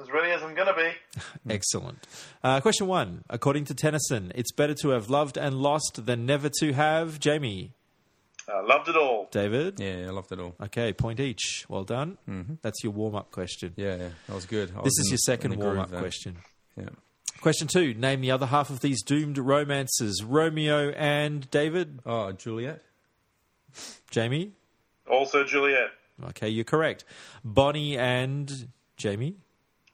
As ready as I'm gonna be. Excellent. Uh, question one. According to Tennyson, it's better to have loved and lost than never to have. Jamie, I loved it all. David. Yeah, I loved it all. Okay, point each. Well done. That's your warm up question. Yeah, yeah, that was good. I This was is in- your second in the groove warm up question. Yeah. Question two. Name the other half of these doomed romances Romeo and David. Oh, Juliet. Jamie. Also, Juliet, Okay, you're correct. Bonnie and Jamie.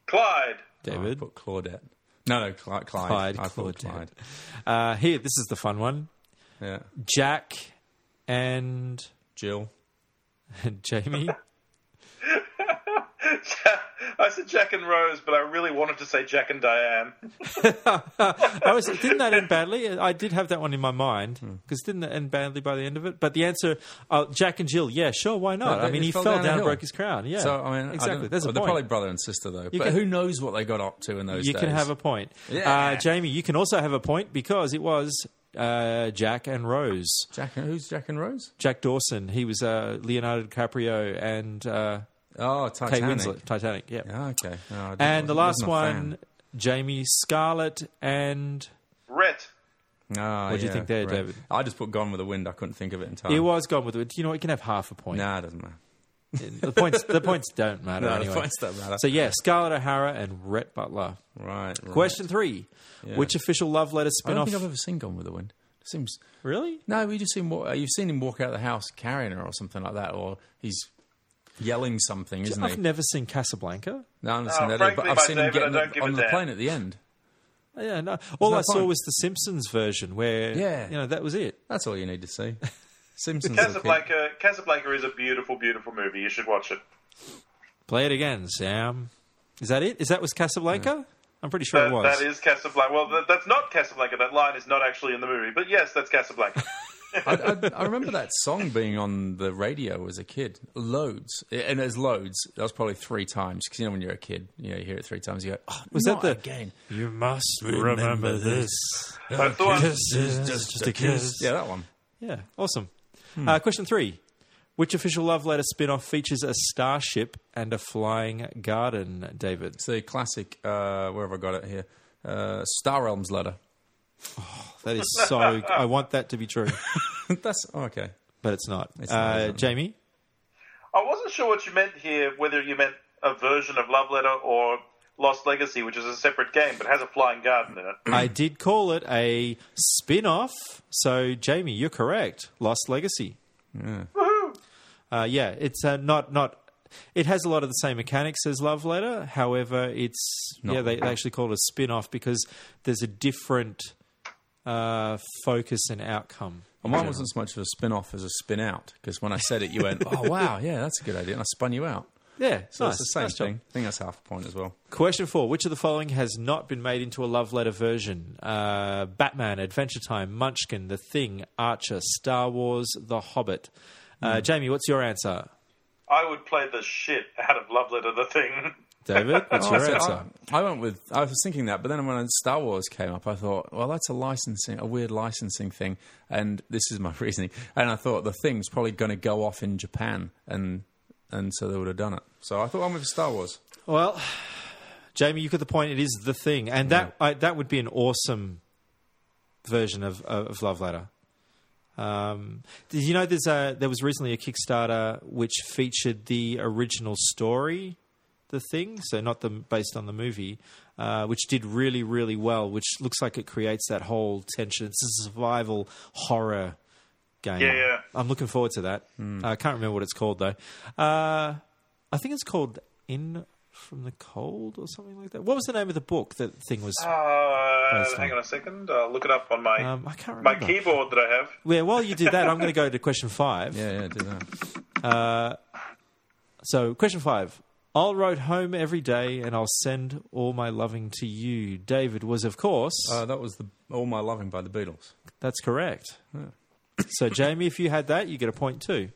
Clyde, Oh, I David. put Claudette. No, no, Clyde. Clyde. Clyde, I Claudette. Clyde. Uh, here, this is the fun one. Yeah, Jack and, Jill. and Jamie. I said Jack and Rose, but I really wanted to say Jack and Diane. I was, didn't that end badly? I did have that one in my mind Hmm. because didn't it end badly by the end of it? But the answer, uh, Jack and Jill, yeah, sure, why not? No, I mean, he fell fell down down, a and hill. broke his crown. Yeah, So I mean, I exactly. don't- There's a well, they're point. probably brother and sister though. You but can- who knows what they got up to in those days? you days? can have a point. Yeah. Uh, Jamie, you can also have a point because it was uh, Jack and Rose. Jack. Who's Jack and Rose? Jack Dawson, he was uh, Leonardo DiCaprio and uh, Oh, Kate Winslet. Titanic, yeah. Yeah, okay. No, I didn't- And the last wasn't fan. one, Jamie Scarlett and Rhett, Ah, What do you think there, right. David? I just put Gone with the Wind. I couldn't think of it in time. it was gone with the Wind. You know, what, you can have half a point. Nah, it doesn't matter. The points the points don't matter No, the anyway. points don't matter. So yeah, Scarlett O'Hara and Rhett Butler. Right. right. Question three: Which official love letter I don't think I've ever seen Gone with the Wind. Seems Really? no. We just seen you've seen him walk out of the house carrying her or something like that, or he's yelling something, isn't he? I've never seen Casablanca. No, I haven't oh, seen Oh, that either, frankly, but I've seen him David, I getting on the damn. plane at the end. Yeah, no. All I that saw was the Simpsons version, where Yeah. you know that was it. That's all you need to see. Simpsons. are the key. Casablanca, Casablanca is a beautiful, beautiful movie. You should watch it. Play it again, Sam. Is that it? Is that was Casablanca? I'm pretty sure That, it was. that is Casablanca. Well, that, that's not Casablanca. That line is not actually in the movie. But yes, that's Casablanca. I, I, I remember that song being on the radio as a kid, loads, and there's loads. That was probably three times because you know when you're a kid, you know you hear it three times. You go, oh, Was not that the- again? You must remember this. That's the one. is just a kiss. Yeah, that one. Yeah, awesome. Uh, question three. Which official love letter spin off features a starship and a flying garden, David? It's the classic. Uh, where have I got it here? Uh, Star Realms letter. Oh, That is so. I want that to be true, That's oh, okay. but it's not. It's not, uh. Jamie? I wasn't sure what you meant here, whether you meant a version of Love Letter or Lost Legacy, which is a separate game but has a flying garden in it. I did call it a spin off. So, Jamie, you're correct. Lost Legacy. Uh, yeah, it's uh, not not. It has a lot of the same mechanics as Love Letter. However, it's yeah they, they actually call it a spin off because there's a different uh, focus and outcome. Well, mine wasn't so much of a spin off as a spin out because when I said it, you went, "Oh wow, yeah, that's a good idea," and I spun you out. Yeah, So nice. it's the same Nice job. thing. I think that's half a point as well. Question four: Which of the following has not been made into a love letter version? Uh, Batman, Adventure Time, Munchkin, The Thing, Archer, Star Wars, The Hobbit. Uh, Jamie, what's your answer? I would play the shit out of Love Letter, the thing. David, what's your I, answer? I went with. I was thinking that, but then when Star Wars came up, I thought, well, that's a licensing, a weird licensing thing, and this is my reasoning. And I thought the thing's probably going to go off in Japan, and and so they would have done it. So I thought I went with Star Wars. Well, Jamie, you got the point. It is the thing, and that I, that would be an awesome version of of Love Letter. Um, did you know there's a there was recently a Kickstarter which featured the original story, the thing, so not the based on the movie, uh, which did really really well. Which looks like it creates that whole tension. It's a survival horror game. Yeah, yeah. I'm looking forward to that. I can't remember what it's called though. Uh, I think it's called In from the Cold or something like that. What was the name of the book that thing was? Uh, Based hang on- on a second. I'll look it up on my um, I can't my keyboard that I have. Yeah, while you do that, I'm going to go to question five. Yeah, yeah, do that. So, question five. I'll ride home every day and I'll send all my loving to you. David was, of course, Uh, that was the All My Loving by the Beatles. that's correct. So, Jamie, if you had that, you get a point too.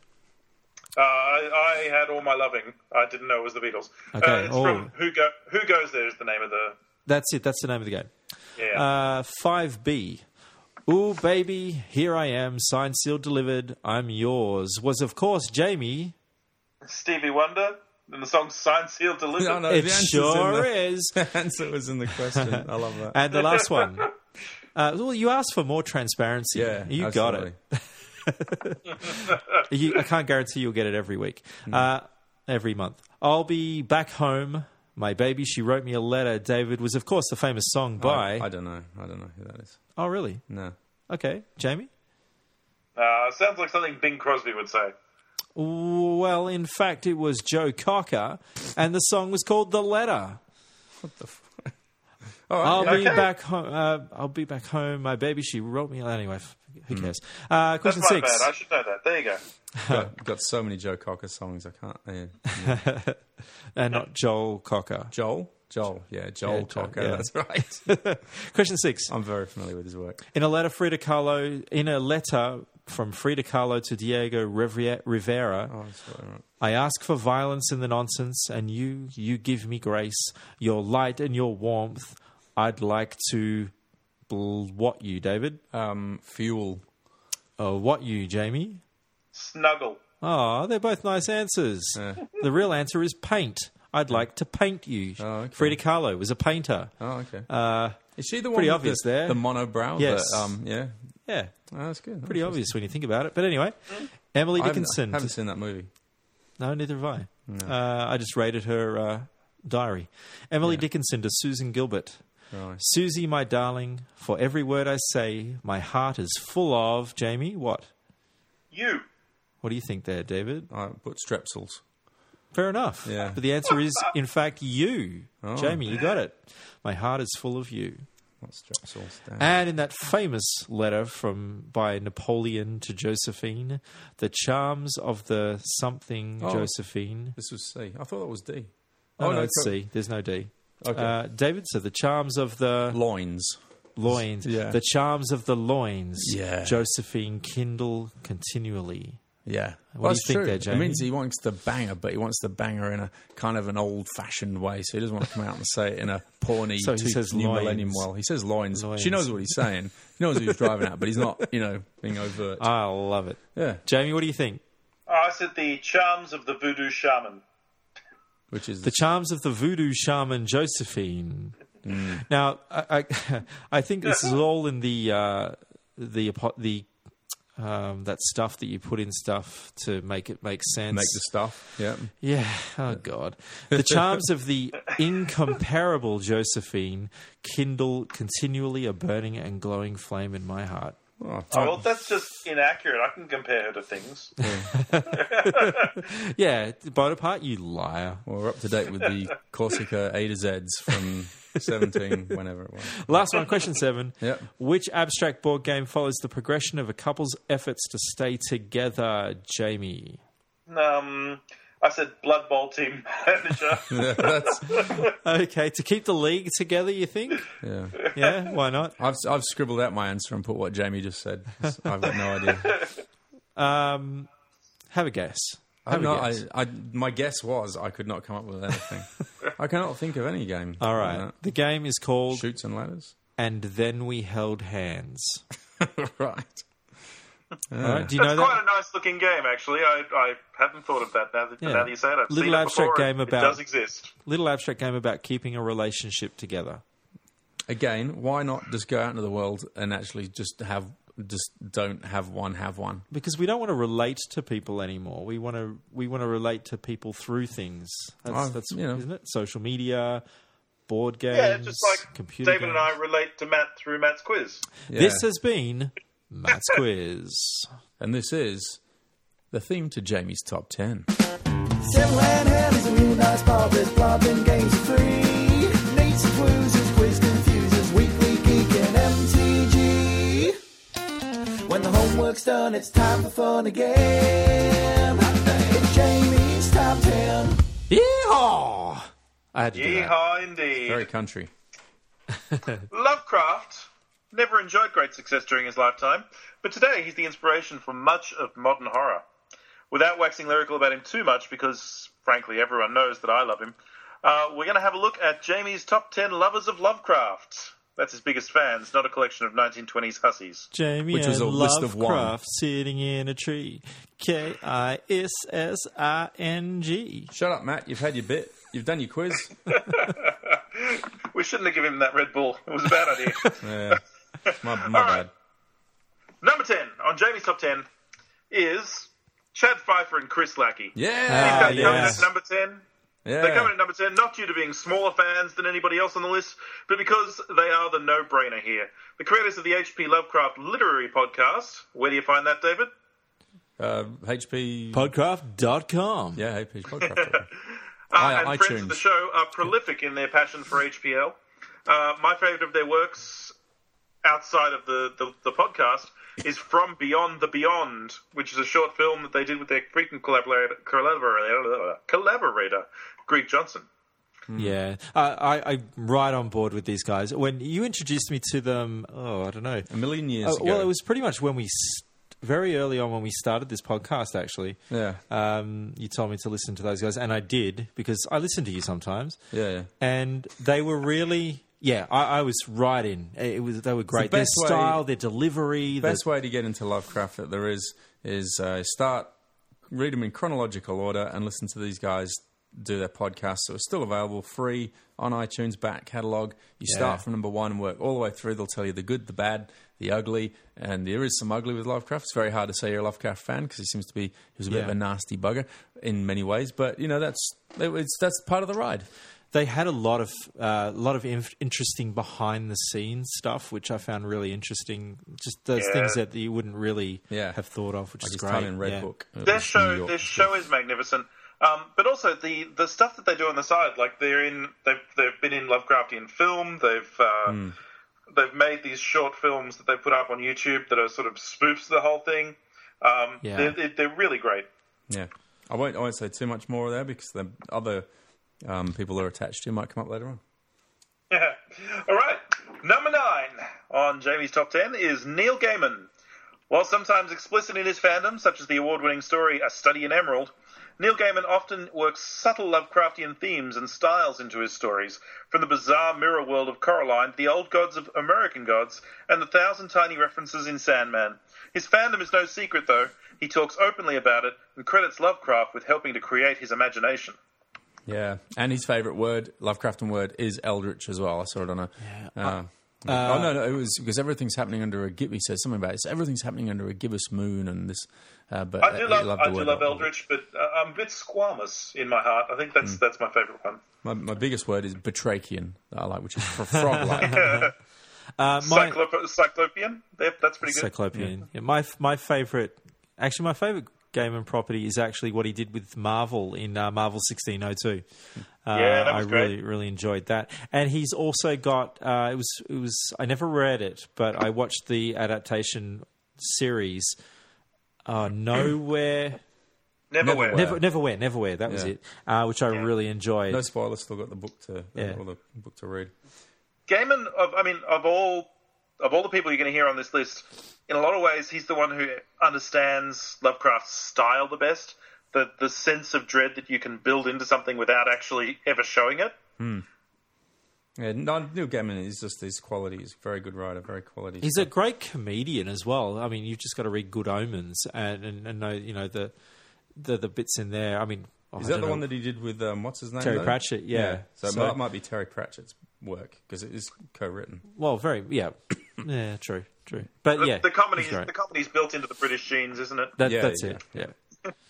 Uh, I, I had all my loving. I didn't know it was the Beatles. Okay, Uh, it's oh. from Who Go Who Goes There is the name of the. That's it. That's the name of the game. Yeah. Uh, 5B. Ooh, baby, here I am, signed, sealed, delivered. I'm yours. Was, of course, Jamie. Stevie Wonder. And the song Signed, Sealed, Delivered. No, no, It the sure the, is. The answer was in the question. I love that. And the last one. Uh, well, you asked for more transparency. yeah, you got it. You, I can't guarantee you'll get it every week, uh, every month. I'll be back home. My baby, she wrote me a letter. David was, of course, the famous song by. I, I don't know. I don't know who that is. oh, really? No. Okay, Jamie. Uh, sounds like something Bing Crosby would say. Well, in fact, it was Joe Cocker, and the song was called "The Letter." All right, I'll yeah. be back home. Uh, I'll be back home. My baby, she wrote me. Anyway, who cares? Uh, That's question my six. bad. I should know that. There you go. got, got so many Joe Cocker songs. I can't. Yeah. and not Joel Cocker. Joel. Joel. Yeah, Joel Yeah, Joel, Cocker. yeah. That's right. Question six. I'm very familiar with his work. In a letter, Frida Kahlo. In a letter from Frida Kahlo to Diego Rivera, Oh, right, right. I ask for violence in the nonsense, and you, you give me grace, your light and your warmth. I'd like to, bl- what you, David? Um, fuel. Uh, what you, Jamie? Snuggle. Oh, they're both nice answers. The real answer is paint. I'd like to paint you. Oh, okay. Frida Kahlo was a painter. Oh, okay. Uh, is she the one pretty with obvious the, there. The monobrow. Yes. that, um, yeah. yeah, Oh, that's good. pretty obvious when you think about it. But anyway, Emily Dickinson. I haven't- Dickinson. haven't seen that movie. No, neither have I. Uh, I just rated her uh, diary. Emily Dickinson to Susan Gilbert. Right. Susie, my darling, for every word I say, my heart is full of. Jamie, what? You. What do you think there, David? I put strepsils. Fair enough. Yeah. But the answer is, in fact, you. Oh. Jamie, you got it. My heart is full of you. Not strepsils. Damn. And in that famous letter from by Napoleon to Josephine, the charms of the something Oh. Josephine. this was C. I thought that was D. Oh, no, no, it's C. There's no D. Okay. Uh, David said the charms of the Loins. loins. Yeah. The charms of the loins. Yeah. Josephine kindle continually. Yeah. What do you think true. there, It means he wants to bang her, but he wants to bang her in a kind of an old fashioned way. So he doesn't want to come out and say it in a porny So he says new loins. millennium well. He says loins. Loins. She knows what he's saying. He knows what he's driving at, but he's not, you know, being overt. I love it. yeah. Jamie, what do you think? Oh, I said the charms of the voodoo shaman. Which is The charms of the voodoo shaman Josephine. Mm. Now, I, I, I think this is all in the uh, the the um, that stuff that you put in stuff to make it make sense. make the stuff. Yeah. yeah. Oh God. The charms of the incomparable Josephine kindle continually a burning and glowing flame in my heart. Oh, Oh, well, that's just inaccurate. I can compare her to things. Yeah, Bonaparte, you liar. well, we're up to date with the Corsica A to Zs from 17, whenever it was. Last one, question seven. Yep. Which abstract board game follows the progression of a couple's efforts to stay together, Jamie? Um, I said Blood Bowl team manager. Yeah, that's, Okay, to keep the league together, you think? yeah. Yeah, why not? I've, I've scribbled out my answer and put what Jamie just said. I've got no idea. Um, have a guess. I, Have a no, I. I, my guess was I could not come up with anything. I cannot think of any game. All right. The game is called Shoots and ladders. And Then We Held Hands. right. All right, do you know It's quite a nice looking game, actually. I, I hadn't thought of that now that, Yeah. now that you say it. I've Little seen it abstract before. game It about- does exist. Little abstract game about keeping a relationship together. Again, why not just go out into the world and actually just have just don't have one have one? Because we don't want to relate to people anymore. We want to we want to relate to people through things. That's, Oh, that's you know. isn't it? Social media, board games, Yeah, just like computer David and I relate to Matt through Matt's quiz. Yeah. This has been Matt's quiz. and this is the theme to Jamie's top ten. Seven Hell is a real nice bar. There's blood and games are free. Nates and quoozes, quiz confusers, weekly geek and MTG. When the homework's done, it's time for fun again. It's Jamie's top ten. Yeehaw! I had to do. Yeehaw, indeed. Very country. Lovecraft never enjoyed great success during his lifetime, but today he's the inspiration for much of modern horror. Without waxing lyrical about him too much, because frankly everyone knows that I love him, uh, we're going to have a look at Jamie's top 10 lovers of Lovecraft. That's his biggest fans, not a collection of 1920s hussies. Jamie Which was and a list of one. Lovecraft sitting in a tree. K I S S I N G. Shut up, Matt. You've had your bit. You've done your quiz. We shouldn't have given him that Red Bull. It was a bad idea. Yeah. My, my All right. bad. Number 10 on Jamie's top 10 is Chad Fifer and Chris Lackey. Yeah. Ah, They're coming yes. at number 10. yeah. They're coming at number 10, not due to being smaller fans than anybody else on the list, but because they are the no brainer here. The creators of the H.P. Lovecraft Literary Podcast. Where do you find that, David? Uh, HP. Podcraft.com. yeah, HP podcast. Uh, I- and friends of the show are prolific in their passion for HPL. Uh, my favourite of their works, outside of the, the, the podcast, is From Beyond the Beyond, which is a short film that they did with their frequent collaborator, collaborator, collaborator Greg Johnson. Yeah, uh, I, I'm right on board with these guys. When you introduced me to them, oh, I don't know. A million years Uh, ago. well, it was pretty much when we, st- very early on when we started this podcast, actually. Yeah. Um, you told me to listen to those guys, and I did because I listen to you sometimes. Yeah, yeah. And they were really, yeah, I, I was right in. It was they were great. Their best way- style, their delivery, The Best the, way to get into Lovecraft that there is is uh, start read them in chronological order and listen to these guys do their podcast, so it's still available free on iTunes back catalog. You start from number one and work all the way through. They'll tell you the good, the bad, the ugly, and there is some ugly with Lovecraft. It's very hard to say you're a Lovecraft fan because he seems to be he was a bit of a nasty bugger in many ways. But you know that's it's that's part of the ride. They had a lot of uh, lot of inf- interesting behind the scenes stuff, which I found really interesting. Just those Yeah. things that you wouldn't really Yeah. have thought of, which Like is his great. time in Red yeah. Book. It Their show, their show is magnificent. Um, but also the the stuff that they do on the side, like they're in, they've they've been in Lovecraftian film. They've uh, Hmm. they've made these short films that they put up on YouTube that are sort of spoofs of the whole thing. Um, Yeah. they're, they're, they're really great. Yeah, I won't. I won't say too much more there because the other um, people they're attached to might come up later on. Yeah. All right. Number nine on Jamie's top ten is Neil Gaiman. While sometimes explicit in his fandom, such as the award-winning story A Study in Emerald, Neil Gaiman often works subtle Lovecraftian themes and styles into his stories, from the bizarre mirror world of Coraline to the old gods of American gods and the thousand tiny references in Sandman. His fandom is no secret, though. He talks openly about it and credits Lovecraft with helping to create his imagination. Yeah, and his favourite word, Lovecraftian word, is Eldritch as well. I saw it on a. Uh, oh no, no, it was because everything's happening under a gibbous. He says something about it. So everything's happening under a gibbous moon, and this. Uh, but I do he love, loved I do word love Eldritch, but uh, I'm a bit squamous in my heart. I think that's that's my favourite one. My, my biggest word is Batrachian that I like, which is for frog-like. Uh, my Cyclop- Cyclopean, Yep, that's pretty good. Cyclopean. Yeah, my my favorite, actually, my favorite Gaiman property is actually what he did with Marvel in uh, Marvel sixteen oh two. Uh, Yeah, that was I great. really really enjoyed that, and he's also got uh, it was it was I never read it, but I watched the adaptation series. Uh, Nowhere, Neverwhere. never, Neverwhere, Neverwhere. That was Yeah. it, uh, which I really enjoyed. no spoilers. Still got the book to Yeah. the book to read. Gaiman, of, I mean, of all of all the people you're going to hear on this list, in a lot of ways, he's the one who understands Lovecraft's style the best. The the sense of dread that you can build into something without actually ever showing it. Yeah, Neil Gaiman is just his quality. He's a very good writer, very quality. He's a great comedian as well. I mean, you've just got to read Good Omens and, and, and know you know the, the the bits in there. I mean, oh, Is that the know. one that he did with um, what's his name? Terry though? Pratchett, yeah. So, So- that might be Terry Pratchett's work because it is co-written. Well, very yeah, yeah, true, true. But The, yeah, the comedy, he's great. the comedy's built into the British genes, isn't it? That, Yeah, that's yeah, it. Yeah.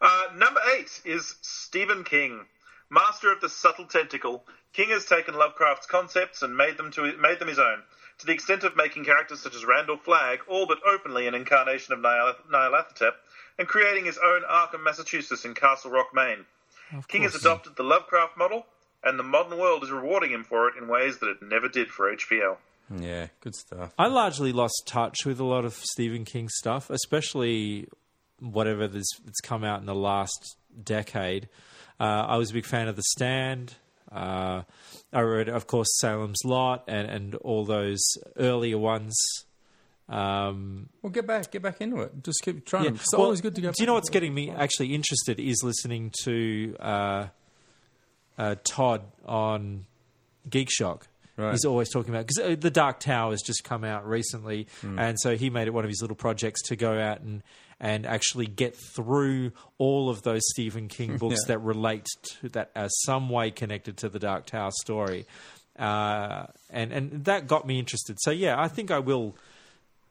Uh, number eight is Stephen King. Master of the subtle tentacle, King has taken Lovecraft's concepts and made them to made them his own, to the extent of making characters such as Randall Flagg all but openly an incarnation of Nyal- Nyarlathotep, and creating his own Arkham, Massachusetts in Castle Rock, Maine. King has course. adopted the Lovecraft model, and the modern world is rewarding him for it in ways that it never did for HPL. Yeah, good stuff. I largely lost touch with a lot of Stephen King stuff, especially whatever that's, that's come out in the last decade. Uh, I was a big fan of The Stand. Uh, I read, of course, Salem's Lot and, and all those earlier ones. Um, Well, get back, get back into it. Just keep trying. Yeah. It's Well, always good to go. Do you know what's getting me actually interested is listening to uh, uh, Todd on Geek Shock. Right. He's always talking about because uh, the Dark Tower has just come out recently, Hmm. and so he made it one of his little projects to go out and and actually get through all of those Stephen King books Yeah. that relate to that are some way connected to the Dark Tower story, uh, and and that got me interested. So yeah, I think I will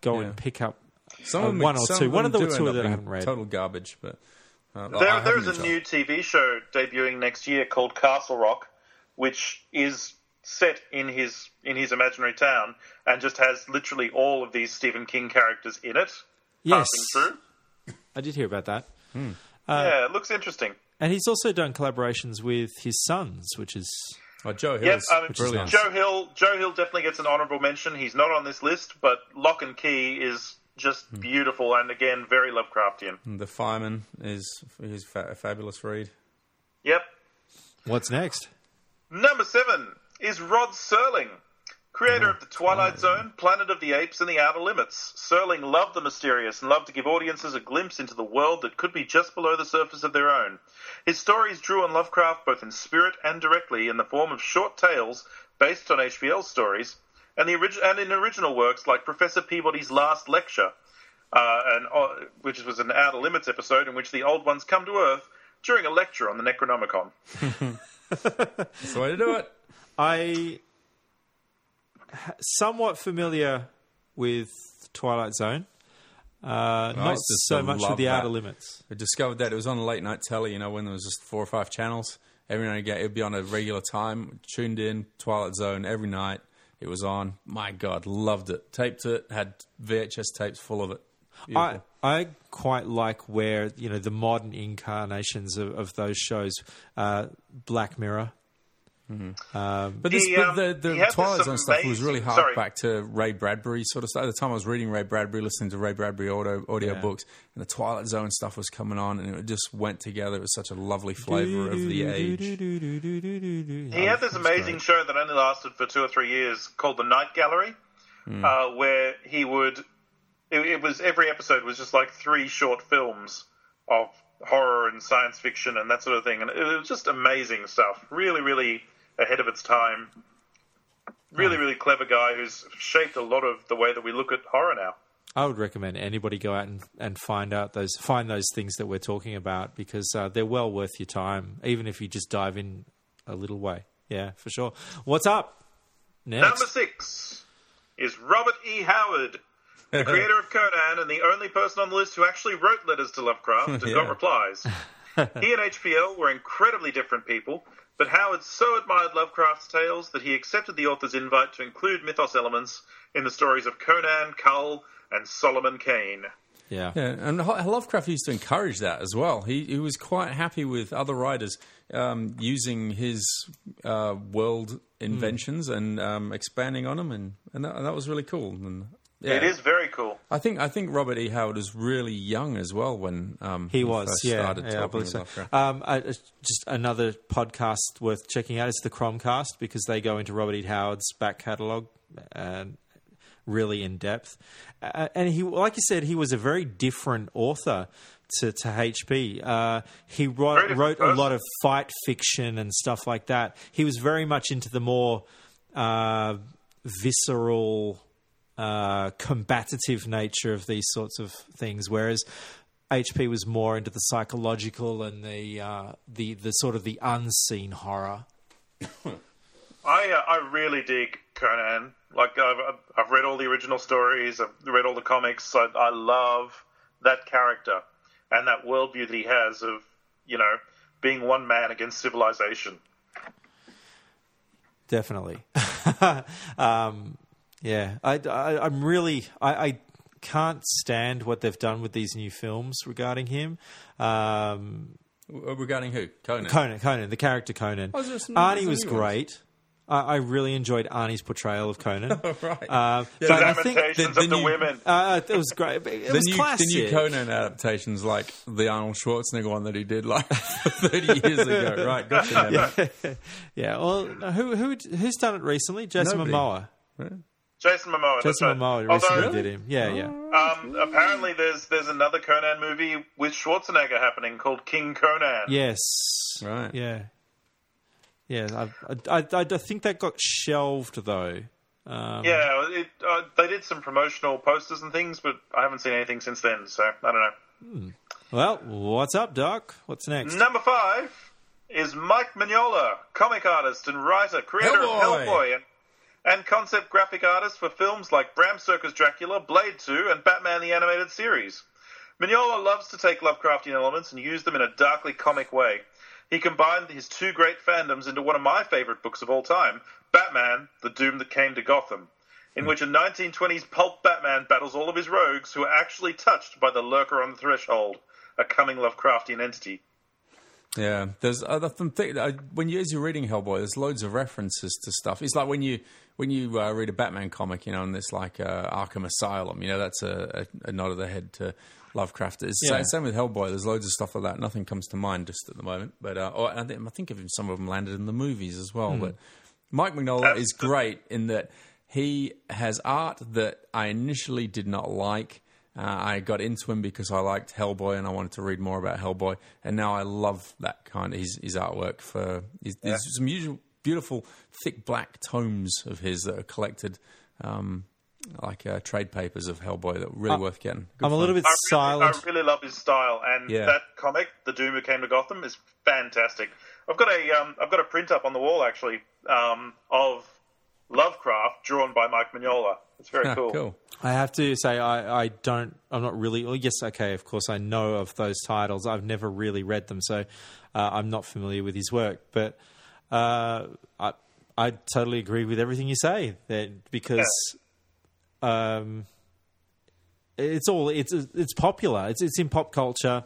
go Yeah. and pick up Some uh, of them- one or some two. of One of the do two that up I being haven't read. Total garbage, but uh, There, there is a new TV show debuting next year called Castle Rock, which is set in his in his imaginary town and just has literally all of these Stephen King characters in it. Yes. passing through. I did hear about that. Hmm. Uh, yeah, it looks interesting. And he's also done collaborations with his sons, which is Oh, Joe Yep, Hill's um, brilliant. Joe Hill. Joe Hill definitely gets an honourable mention. He's not on this list, but Locke and Key is just hmm. beautiful and again very Lovecraftian. The Fireman is is fa- a fabulous read. Yep. what's next? Number seven is Rod Serling, creator of The Twilight Zone, Planet of the Apes, and The Outer Limits. Serling loved the mysterious and loved to give audiences a glimpse into the world that could be just below the surface of their own. His stories drew on Lovecraft both in spirit and directly in the form of short tales based on HPL stories, and, the orig- and in original works like Professor Peabody's Last Lecture, uh, and, uh, which was an Outer Limits episode in which the Old Ones come to Earth during a lecture on the Necronomicon. That's the way to do it. I ha- somewhat familiar with Twilight Zone. Uh, not so much with the that. Outer Limits. I discovered that it was on late night telly, you know, when there was just four or five channels. Every night again, it would be on a regular time. Tuned in, Twilight Zone, every night. It was on. My God, loved it. Taped it, had VHS tapes full of it. I, I quite like where you know the modern incarnations of, of those shows, uh, Black Mirror. But this, He, but um, the, the he had this Twilight Zone stuff was really hard sorry. back to Ray Bradbury sort of stuff. At the time I was reading Ray Bradbury, listening to Ray Bradbury audio, audio Yeah. books, and the Twilight Zone stuff was coming on, and it just went together. It was such a lovely flavour of the age. He had this amazing show that only lasted for two or three years called The Night Gallery, uh, where he would. It, it was every episode was just like three short films of horror and science fiction and that sort of thing, and it was just amazing stuff. Really, really ahead of its time. Really, really clever guy who's shaped a lot of the way that we look at horror now. I would recommend anybody go out and, and find out those find those things that we're talking about because uh, they're well worth your time, even if you just dive in a little way. Yeah, for sure. What's up? Next. Number six is Robert E. Howard, the creator of Conan and the only person on the list who actually wrote letters to Lovecraft and got replies. he and HPL were incredibly different people, but Howard so admired Lovecraft's tales that he accepted the author's invite to include mythos elements in the stories of Conan, Kull, and Solomon Kane. yeah. Yeah, and Lovecraft used to encourage that as well. He, he was quite happy with other writers um, using his uh, world inventions and um, expanding on them, and, and, that, and that was really cool. And yeah, It is very cool. I think I think Robert E. Howard was really young as well when um, He was, first yeah, started yeah, I believe with so. Um, I, uh, just another podcast worth checking out is the Cromcast because they go into Robert E. Howard's back catalogue and really in depth. Uh, and he, like you said, he was a very different author to, to HP. Uh, he wrote, wrote a lot of fight fiction and stuff like that. He was very much into the more uh, visceral, uh, combative nature of these sorts of things, whereas HP was more into the psychological and the uh, the the sort of the unseen horror. I uh, I really dig Conan. Like I've I've- read all the original stories. I've read all the comics. I, I love that character and that worldview that he has of you know being one man against civilization. Definitely. um, yeah, I, I, I'm really I, I can't stand what they've done with these new films regarding him. Um, Uh, Regarding who? Conan. Conan, Conan, the character Conan. Oh, some- Arnie was some new ones? great. I, I really enjoyed Arnie's portrayal of Conan. right. Uh, Yeah, but I think the- the of the new- women. uh, it was great. It the was new, classic. the new Conan adaptations, like the Arnold Schwarzenegger one that he did like 30 years ago. Right, gotcha. now. Yeah. Well, who who who's done it recently? Jason Nobody. Momoa. Jason Momoa. Jason right. Momoa Although, recently did him. Yeah, yeah. Um, apparently, there's there's another Conan movie with Schwarzenegger happening called King Conan. Yes. Right. Yeah. Yeah. I, I, I, I think that got shelved though. Um, Yeah, it, uh, they did some promotional posters and things, but I haven't seen anything since then. So I don't know. Well, what's up, Doc? What's next? Number five is Mike Mignola, comic artist and writer, creator Hellboy. of Hellboy, and, and concept graphic artist for films like Bram Stoker's Dracula, Blade 2, and Batman the Animated Series. Mignola loves to take Lovecraftian elements and use them in a darkly comic way. He combined his two great fandoms into one of my favorite books of all time, Batman, The Doom That Came to Gotham, in which a 1920s pulp Batman battles all of his rogues who are actually touched by the lurker on the threshold, a coming Lovecraftian entity. Yeah, there's often think I, uh, when you as you're reading Hellboy, there's loads of references to stuff. It's like when you when you uh, read a Batman comic, you know, and it's like uh, Arkham Asylum. You know, that's a, a, a nod of the head to Lovecraft. It's Yeah. same, same with Hellboy. There's loads of stuff like that. Nothing comes to mind just at the moment, but uh, or, I, think, I think even some of them landed in the movies as well. But Mike Mignola is great in that he has art that I initially did not like. Uh, I got into him because I liked Hellboy and I wanted to read more about Hellboy, and now I love that kind of his, his artwork. For his, there's some usual, beautiful thick black tomes of his that are collected. Um, like uh, trade papers of Hellboy that were really worth getting. Good I'm a little bit I really, silent. I really love his style, and Yeah. that comic, The Doom Who Came to Gotham, is fantastic. I've got a um, I've got a print up on the wall actually um, of Lovecraft drawn by Mike Mignola. It's very Ah, cool. cool. I have to say, I, I don't, I'm not really, well, yes, okay, of course, I know of those titles. I've never really read them, so uh, I'm not familiar with his work. But uh, I, I totally agree with everything you say that because um, it's all, it's, it's popular, it's, it's in pop culture.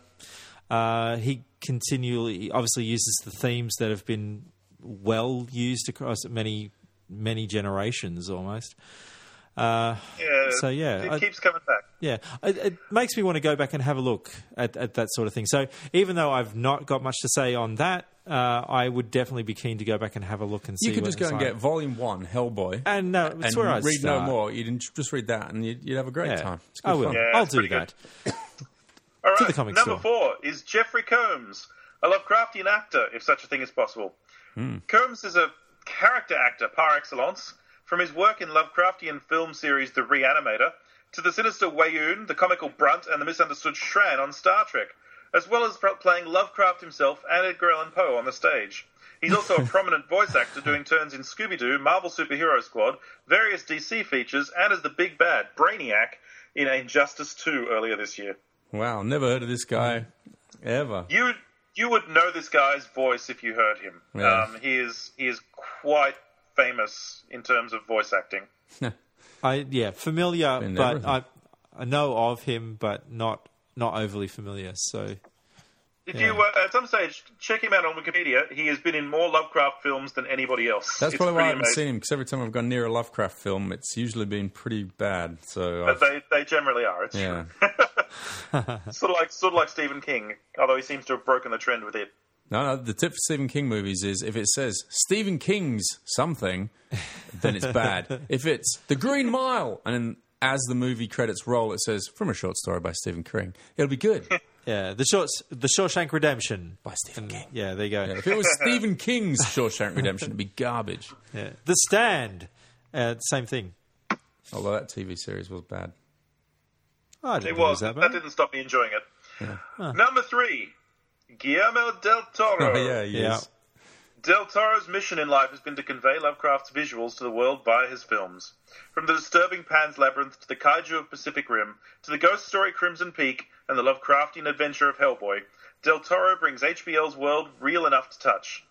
Uh, he continually, obviously, uses the themes that have been well used across many, many generations almost. Uh, Yeah. So, yeah, it I- keeps coming back. Yeah, it, it makes me want to go back and have a look at, at that sort of thing. So even though I've not got much to say on that, uh, I would definitely be keen to go back and have a look and see. You could what just go and like. get Volume One, Hellboy, And no, it's and where I read start. no more. You'd en- just read that, and you'd, you'd have a great Yeah, time. It's good I will. Yeah, I'll do that. All To the comic number store. four is Jeffrey Combs, a Lovecraftian actor, if such a thing is possible. Hmm. Combs is a character actor par excellence, from his work in Lovecraftian film series The Reanimator to the sinister Weyoun, the comical Brunt, and the misunderstood Shran on Star Trek, as well as playing Lovecraft himself and Edgar Allan Poe on the stage. He's also a prominent voice actor doing turns in Scooby Doo, Marvel Superhero Squad, various DC features, and as the big bad Brainiac in Injustice 2 earlier this year. Wow, never heard of this guy ever. You you would know this guy's voice if you heard him. Yeah. Um, he is he is quite famous in terms of voice acting. I yeah, familiar, Been but. I I know of him, but not not overly familiar. So If Yeah. you uh, at some stage check him out on Wikipedia, he has been in more Lovecraft films than anybody else. That's It's probably why I haven't amazing. seen him because every time I've gone near a Lovecraft film, it's usually been pretty bad. So But I've- they, they generally are. It's yeah, sort of like sort of like Stephen King, although he seems to have broken the trend with it. No, no. The tip for Stephen King movies is if it says Stephen King's something, then it's bad. if it's The Green Mile, and then as the movie credits roll, it says from a short story by Stephen King, it'll be good. yeah, the shorts, the Shawshank Redemption by Stephen King. Yeah, there you go. If it was Stephen King's Shawshank Redemption, it'd be garbage. Yeah. The Stand, uh, same thing. Although that TV series was bad. Oh, I didn't It was was. that That didn't stop me enjoying it. Number three, Guillermo del Toro. Oh, yeah, he Yeah. is. Del Toro's mission in life has been to convey Lovecraft's visuals to the world via his films. From the disturbing Pan's Labyrinth to the Kaiju of Pacific Rim to the ghost story Crimson Peak and the Lovecraftian adventure of Hellboy, Del Toro brings HPL's world real enough to touch.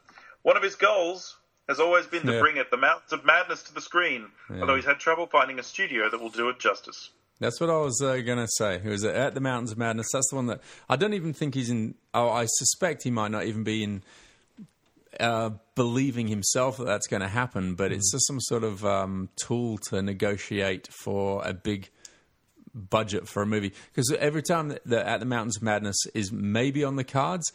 One of his goals has always been to Yeah. bring it the Mountains of Madness to the screen, although he's had trouble finding a studio that will do it justice. That's what I was uh, going to say. It was at the Mountains of Madness. That's the one that I don't even think he's in. Oh, I suspect he might not even be in. Uh, believing himself that that's going to happen, but it's just some sort of um, tool to negotiate for a big budget for a movie. Because every time that, that At the Mountains of Madness is maybe on the cards,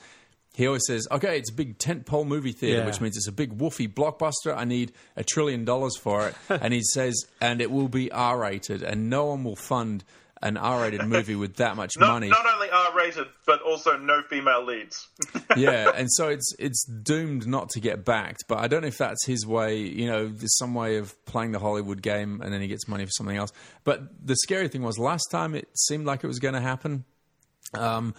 he always says, "Okay, it's a big tentpole movie theater, Yeah. which means it's a big woofy blockbuster. I need a trillion dollars for it." and he says, "And it will be R-rated, and no one will fund an R-rated movie with that much Not, money." not only R rated, but also no female leads. yeah, and so it's it's doomed not to get backed. But I don't know if that's his way. You know, there's some way of playing the Hollywood game, and then he gets money for something else. But the scary thing was last time it seemed like it was going to happen. Um,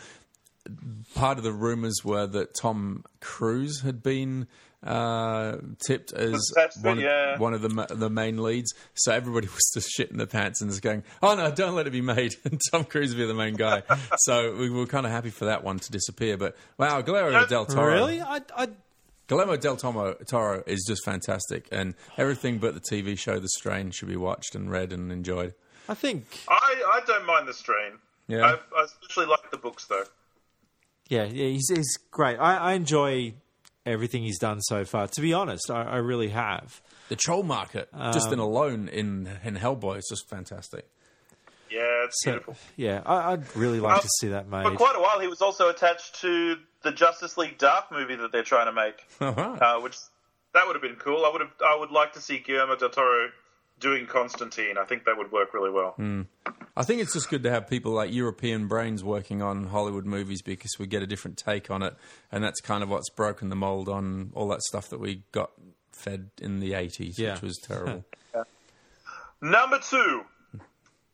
part of the rumors were that Tom Cruise had been uh, tipped as That's one, yeah. of, one of the the main leads. So everybody was just shitting their pants and just going, "Oh no, don't let it be made." And Tom Cruise would be the main guy. so we were kind of happy for that one to disappear. But wow, Guillermo del Toro, Really? I, I, Guillermo del Toro, Toro is just fantastic, and everything but the TV show The Strain should be watched and read and enjoyed. I think, I, I don't mind the strain. Yeah. I, I especially like the books, though. Yeah, yeah, he's, he's great. I, I enjoy everything he's done so far. To be honest, I, I really have. The troll market, just in alone in in Hellboy, is just fantastic. Yeah, it's So, beautiful. yeah, I, I'd really like to see that made. For quite a while, he was also attached to the Justice League Dark movie that they're trying to make, All right. uh, which that would have been cool. I would have, I would like to see Guillermo del Toro doing Constantine. I think that would work really well. Hmm. I think it's just good to have people like European brains working on Hollywood movies because we get a different take on it, and that's kind of what's broken the mold on all that stuff that we got fed in the eighties, Yeah. which was terrible. Number two,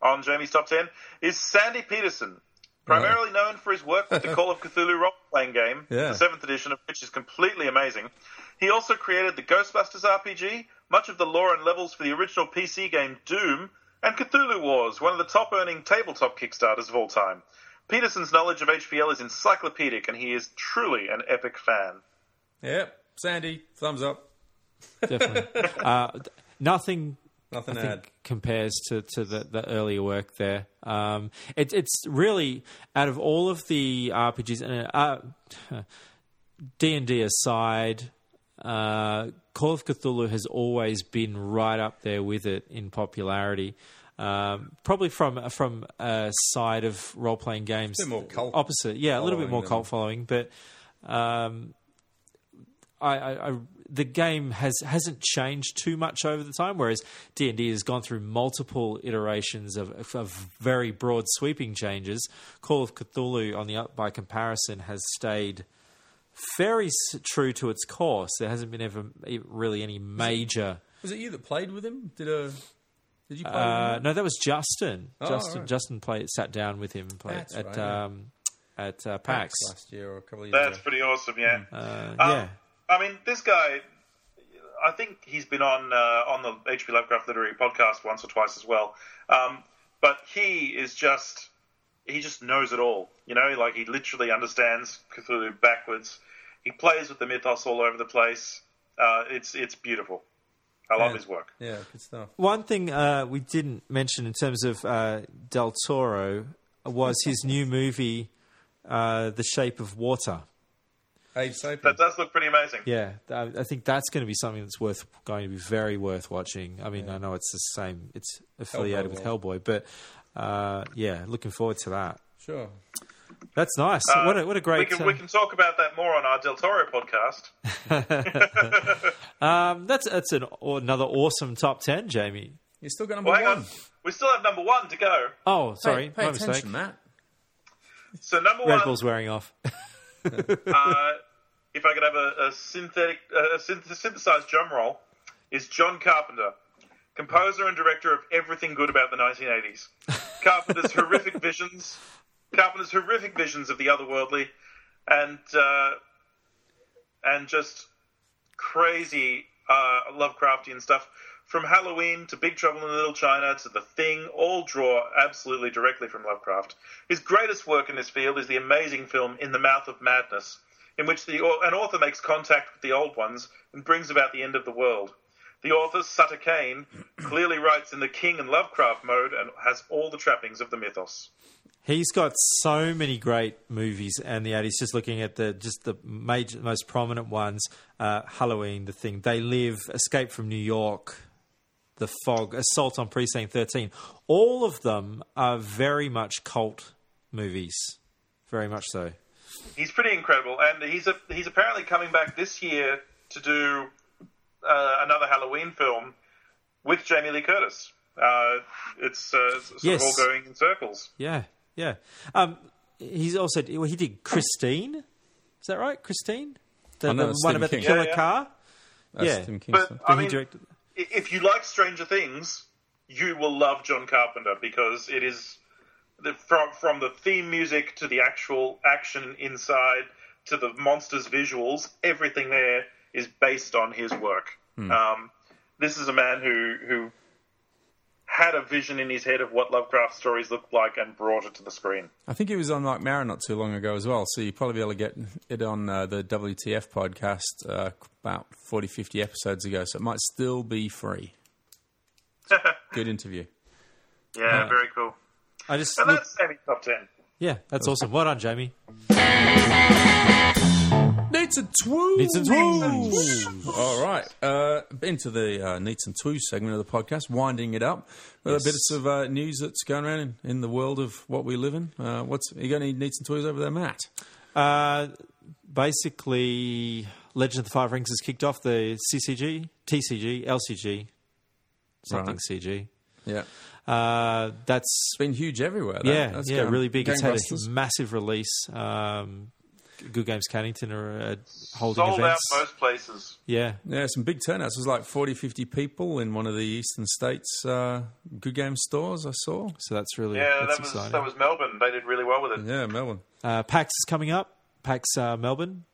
on Jamie's top 10 is Sandy Petersen, primarily known for his work with the Call of Cthulhu role playing game, Yeah. the 7th edition of which is completely amazing. He also created the Ghostbusters RPG, much of the lore and levels for the original PC game Doom, and Cthulhu Wars, one of the top earning tabletop Kickstarters of all time. Petersen's knowledge of HPL is encyclopedic, and he is truly an epic fan. Yep. Sandy, thumbs up. Definitely. uh, nothing Nothing I to add. think compares to, to the, the earlier work there. Um, it, it's really out of all of the RPGs, and uh, D and D aside, uh, Call of Cthulhu has always been right up there with it in popularity. Um, probably from from a side of role playing games, bit more cult opposite, yeah, a little bit more cult following, but um, I, I, I the game has hasn't changed too much over the time. Whereas D and D has gone through multiple iterations of, of, of very broad sweeping changes. Call of Cthulhu, on the by comparison, has stayed very true to its course. There hasn't been ever really any major. Was it you that played with him? Did a did you play Uh, with no, that was Justin. Oh, Justin right. Justin played, sat down with him and played That's at right, yeah. um, at uh, PAX. last year or a couple of years ago. That's ago. pretty awesome, yeah. Uh, Um, yeah, I mean, this guy, I think he's been on uh, on the HP Lovecraft Literary podcast once or twice as well. Um, but he is just he just knows it all. You know, like he literally understands Cthulhu backwards. He plays with the mythos all over the place. Uh, it's it's beautiful. I love Yeah. his work. Yeah, good stuff. One thing uh, we didn't mention in terms of uh, Del Toro was his new movie, uh, The Shape of Water. Abe Sapien. That does look pretty amazing. Yeah, I I think that's going to be something that's worth going to be very worth watching. I mean, I know it's the same; it's affiliated with Hellboy, but uh, yeah, looking forward to that. Sure. That's nice. what a what a We great. can uh, we can talk about that more on our Del Toro podcast. um, that's that's an, another awesome top ten, Jamie. You still got number Well, hang one. on, we still have number one to go. Oh, sorry, Pay, pay my attention, mistake. Matt. So number Red one, Bull's wearing off. uh, if I could have a, a synthetic, uh, a synthesized drum roll, is John Carpenter, composer and director of everything good about the 1980s. Carpenter's horrific visions, Carpenter's horrific visions of the otherworldly, and uh, and just crazy uh, Lovecraftian stuff. From Halloween to Big Trouble in Little China to The Thing, all draw absolutely directly from Lovecraft. His greatest work in this field is the amazing film In the Mouth of Madness, in which the, an author makes contact with the old ones and brings about the end of the world. The author, Sutter Kane, clearly writes in the King and Lovecraft mode and has all the trappings of the mythos. He's got so many great movies and the 80s. Just looking at the just the major, most prominent ones: uh, Halloween, The Thing, They Live, Escape from New York, The Fog, Assault on Precinct 13. All of them are very much cult movies. Very much so. He's pretty incredible, and he's a, he's apparently coming back this year to do uh, another Halloween film with Jamie Lee Curtis. Uh, it's uh, sort Yes. of all going in circles. Yeah, yeah. Um, he's also well, he did Christine. Is that right, Christine? The, I know, the one Stephen about the killer Yeah, yeah. car. That's Yeah. Tim But Kingston. I he mean, directed- if you like Stranger Things, you will love John Carpenter because it is the, from from the theme music to the actual action inside to the monsters visuals. Everything there is based on his work. Um, this is a man who who had a vision in his head of what Lovecraft stories looked like and brought it to the screen. I think he was on Marc Maron not too long ago as well, so you'll probably be able to get it on uh, the WTF podcast uh, about 40, 50 episodes ago, so it might still be free. Good interview. Yeah, very cool. I just And look- that's Sammy's top ten. yeah, that's awesome. Well done, Jamie. Neats and Twoo! Neats and Twoo! All right. Uh, into the uh, Neats and Twoo segment of the podcast, winding it up with a bit of uh, news that's going around in, in the world of what we live in. Uh, what's You got any Neats and Twoos over there, Matt? Uh, basically, Legend of the Five Rings has kicked off the CCG, TCG, LCG, something Right. CG. Yeah. Uh, that's It's been huge everywhere. That, yeah, that's yeah, really big. It's had a massive release. Um, Good Games Cannington are uh, holding Sold events. out most places. yeah, Yeah, some big turnouts. It was like 40, 50 people in one of the eastern states uh, Good Game stores I saw. so that's really Yeah, that's that was exciting. that was Melbourne. They did really well with it. Yeah, Melbourne. uh, PAX is coming up. PAX uh, Melbourne.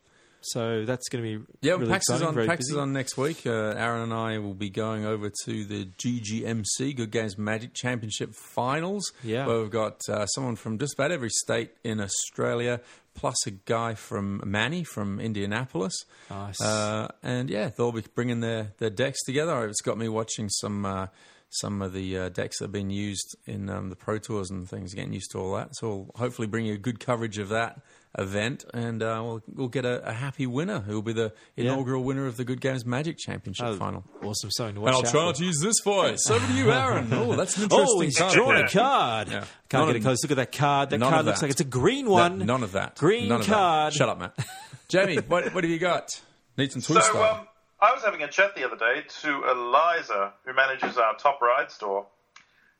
So that's going to be Yeah, really PAX is on. PAX busy. is on next week. Uh, Aaron and I will be going over to the GGMC Good Games Magic Championship Finals. Yeah. where we've got uh, someone from just about every state in Australia, plus a guy from Manny from Indianapolis. Nice. Uh, and yeah, they'll be bringing their, their decks together. It's got me watching some. Uh, some of the uh, decks that have been used in um, the Pro Tours and things, getting used to all that. So we'll hopefully bring you a good coverage of that event, and uh, we'll, we'll get a, a happy winner who will be the Yeah. inaugural winner of the Good Games Magic Championship Oh, final. Awesome, So, And I'll try for. not to use this voice. Over to you, Aaron. Oh, that's an interesting Oh, he's card. drawn a card. Yeah. Can't None get of- a close look at that card. That card looks that. like it's a green No, one. none of that. Green None of that. card. Shut up, Matt. Jamie, what, what have you got? Need some So twist style. um, I was having a chat the other day to Eliza, who manages our Top Ryde store,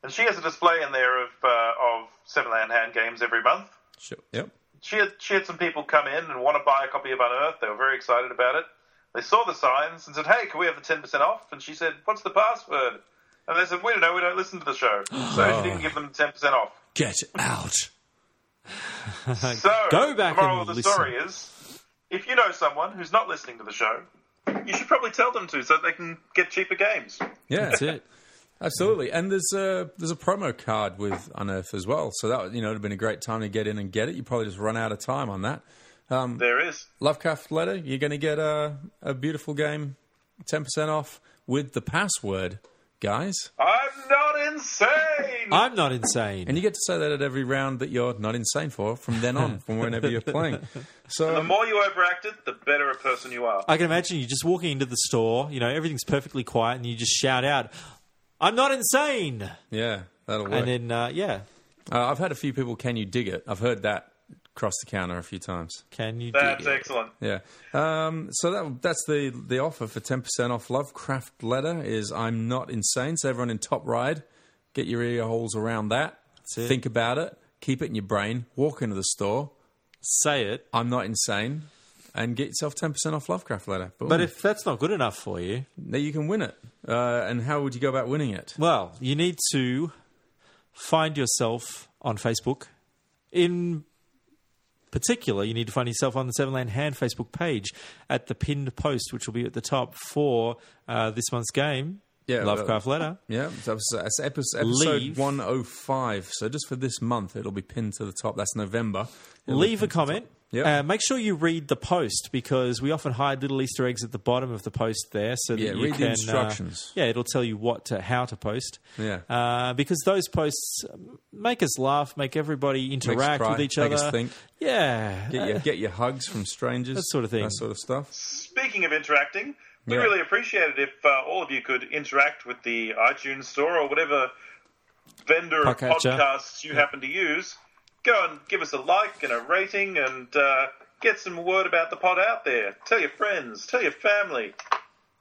and she has a display in there of uh, of Seven Land Hand games every month. Sure. Yep. She had she had some people come in and want to buy a copy of Unearthed. They were very excited about it. They saw the signs and said, "Hey, can we have the ten percent off?" And she said, "What's the password?" And they said, "We don't know. We don't listen to the show." So she didn't give them ten percent off. Get out. So Go back the moral and of the listen. story is, if you know someone who's not listening to the show, you should probably tell them to, so that they can get cheaper games. Yeah. That's it. Absolutely, and there's a there's a promo card with Unearth as well. So that you know, it'd have been a great time to get in and get it. You probably just run out of time on that. Um, there is. Lovecraft letter, you're going to get a a beautiful game, ten percent off with the password, guys. I'm not insane. I'm not insane. And you get to say that at every round that you're not insane for from then on, from whenever you're playing. So the more you overact it, the better a person you are. I can imagine you just walking into the store, you know, everything's perfectly quiet, and you just shout out, I'm not insane. yeah, that'll work. And then, uh, yeah, uh, I've had a few people. Can you dig it? I've heard that across the counter a few times. can you That's dig it? That's excellent. Yeah. Um, so that that's the the offer for ten percent off. Lovecraft letter is I'm not insane. So everyone in Top Ryde, get your ear holes around that. it. Think about it. Keep it in your brain. Walk into the store. Say it. I'm not insane, and get yourself ten percent off Lovecraft letter. Boom. But if that's not good enough for you, then you can win it. Uh, and how would you go about winning it? well, you need to find yourself on Facebook. In particular, you need to find yourself on the Seven Land Hand Facebook page at the pinned post, which will be at the top for uh, this month's game. Yeah, Lovecraft letter. Yeah, so that's, episode, episode 105. So just for this month, it'll be pinned to the top. That's November. It'll Leave a comment. Top. Yep. Uh, make sure you read the post because we often hide little Easter eggs at the bottom of the post there, so that Yeah, you read the can, uh, instructions. yeah, it'll tell you what to, how to post. Yeah. uh, because those posts make us laugh, make everybody interact cry, with each other. make other. us think. Yeah, Get uh, your, get your hugs from strangers. That sort of thing. That sort of stuff. Speaking of interacting, we Yeah. really appreciate it if uh, all of you could interact with the iTunes store or whatever vendor of podcasts you happen to use. Go and give us a like and a rating and uh, get some word about the pod out there. Tell your friends, tell your family.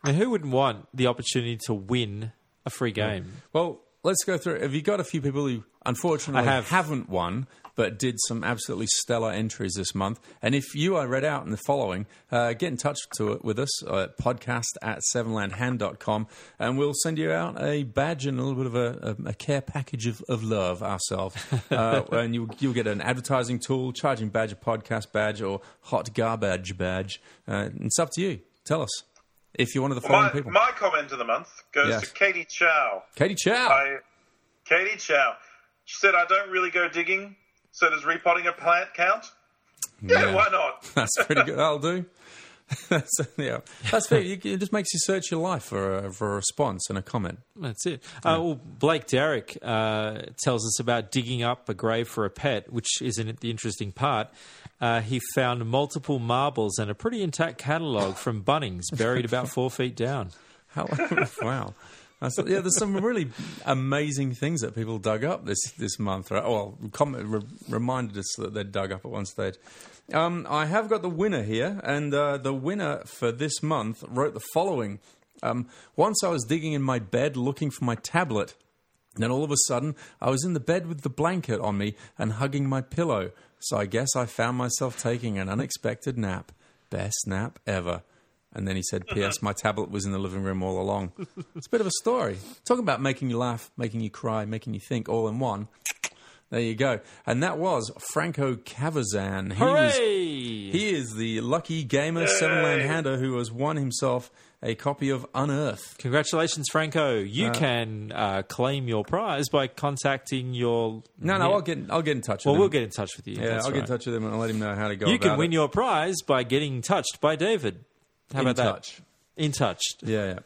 Now, who wouldn't want the opportunity to win a free game? Well, let's go through. Have you got a few people who unfortunately I have. haven't won, but did some absolutely stellar entries this month? And if you are read out in the following, uh, get in touch to it with us at podcast at sevenlandhand.com and we'll send you out a badge and a little bit of a, a, a care package of, of love ourselves. uh, and you, you'll get an advertising tool, charging badge, a podcast badge, or hot garbage badge. Uh, it's up to you. Tell us. If you're one of the following My, people. my comment of the month goes Yes. to Katie Chow. Katie Chow. I, Katie Chow. She said, I don't really go digging, so does repotting a plant count? Yeah, Yeah. why not? That's pretty good. I'll do. that's, yeah, that's fair. You, it just makes you search your life for a, for a response and a comment. That's it. Uh, well, Blake Derrick uh, tells us about digging up a grave for a pet, which isn't the interesting part. Uh, he found multiple marbles and a pretty intact catalogue from Bunnings buried about four feet down. How, wow. Yeah, there's some really amazing things that people dug up this this month. Right? Well, re- reminded us that they'd dug up at one stage. Um, I have got the winner here, and uh, the winner for this month wrote the following. Um, once I was digging in my bed looking for my tablet. Then all of a sudden, I was in the bed with the blanket on me and hugging my pillow. so I guess I found myself taking an unexpected nap. Best nap ever. And then he said, P.S. My tablet was in the living room all along. It's a bit of a story. Talking about making you laugh, making you cry, making you think all in one. There you go. And that was Franco Cavazan. He was he is the lucky gamer seven land hander who has won himself a copy of Unearth. Congratulations, Franco. Uh, You can uh, claim your prize by contacting your. No, no, Yeah. I'll get I'll get in touch Well, with we'll get in touch with you. yeah, That's I'll get in touch with him and I'll let him know how to go. You can win it. your prize by getting touched by David. How In about that? touch. In touch. Yeah, yeah.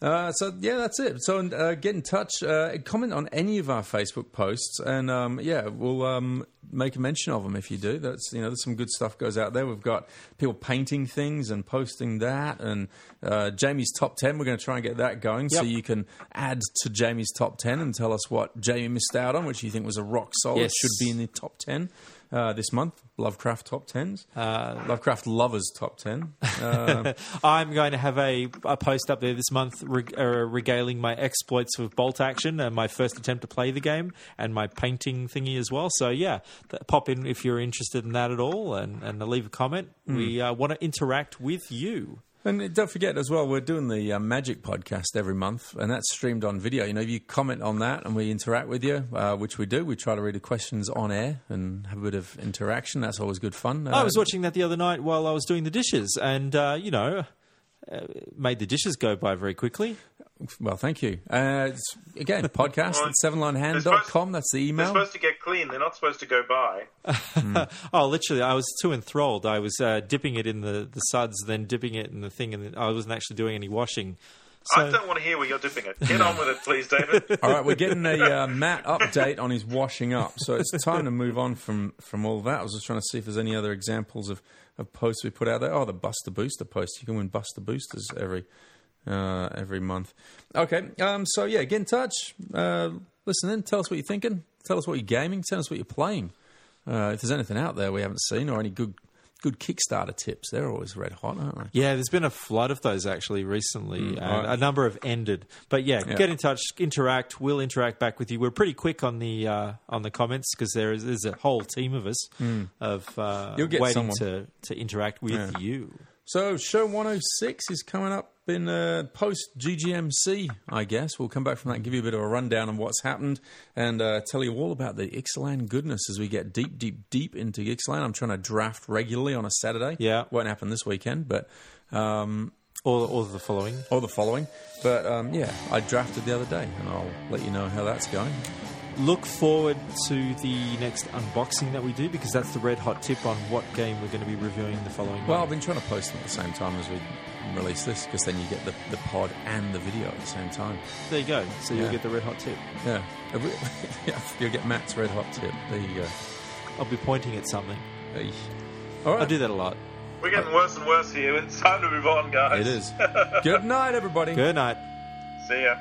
Uh, so yeah, that's it. So uh, get in touch, uh, comment on any of our Facebook posts, and um, yeah, we'll um, make a mention of them if you do. That's you know, there's some good stuff goes out there. We've got people painting things and posting that, and uh, Jamie's top ten. We're going to try and get that going, so you can add to Jamie's top ten and tell us what Jamie missed out on, which you think was a rock solid, Yes. should be in the top ten. Uh, this month, Lovecraft top tens, Uh, Lovecraft lovers top ten. Uh, I'm going to have a, a post up there this month reg- uh, regaling my exploits with bolt action and my first attempt to play the game and my painting thingy as well. So, yeah, th- pop in if you're interested in that at all and, and leave a comment. We uh, want to interact with you. And don't forget as well, we're doing the uh, Magic podcast every month, and that's streamed on video. You know, if you comment on that and we interact with you, uh, which we do, we try to read the questions on air and have a bit of interaction. That's always good fun. I Uh, was watching that the other night while I was doing the dishes and, uh, you know, uh, made the dishes go by very quickly. Well, thank you. Uh, again, podcast at They're sevenlinehand.com. That's the email. They're email. supposed to get clean. They're not supposed to go by. Oh, literally, I was too enthralled. I was uh, dipping it in the, the suds, then dipping it in the thing, and I wasn't actually doing any washing. I don't want to hear where you're dipping it. Get on with it, please, David. All right, we're getting a uh, Matt update on his washing up, so it's time to move on from from all that. I was just trying to see if there's any other examples of, of posts we put out there. Oh, the Buster Booster post. You can win Buster Boosters every uh, every month. Okay, um, so yeah, get in touch. Uh, listen in. Tell us what you're thinking. Tell us what you're gaming. Tell us what you're playing. Uh, if there's anything out there we haven't seen or any good good Kickstarter tips, they're always red hot, aren't they? yeah, there's been a flood of those actually recently, and right. a number have ended. But yeah, Yeah. get in touch, interact. We'll interact back with you. We're pretty quick on the uh, on the comments because there is there's a whole team of us of uh. You'll get waiting someone. to to interact with Yeah. you. So, show 106 is coming up in uh, post GGMC, I guess. We'll come back from that and give you a bit of a rundown on what's happened and uh, tell you all about the Ixalan goodness as we get deep, deep, deep into Ixalan. I'm trying to draft regularly on a Saturday. Yeah. Won't happen this weekend, but. Um, Or or the following. or the following. But um, yeah, I drafted the other day and I'll let you know how that's going. Look forward to the next unboxing that we do because that's the red hot tip on what game we're going to be reviewing the following. Well, I've been trying to post them at the same time as we release this because then you get the, the pod and the video at the same time. there you go. So Yeah. you'll get the red hot tip. Yeah. yeah. You'll get Matt's red hot tip. There you go. I'll be pointing at something. Eesh. All right. I do that a lot. We're getting worse and worse here. It's time to move on, guys. It is. Good night, everybody. Good night. See ya.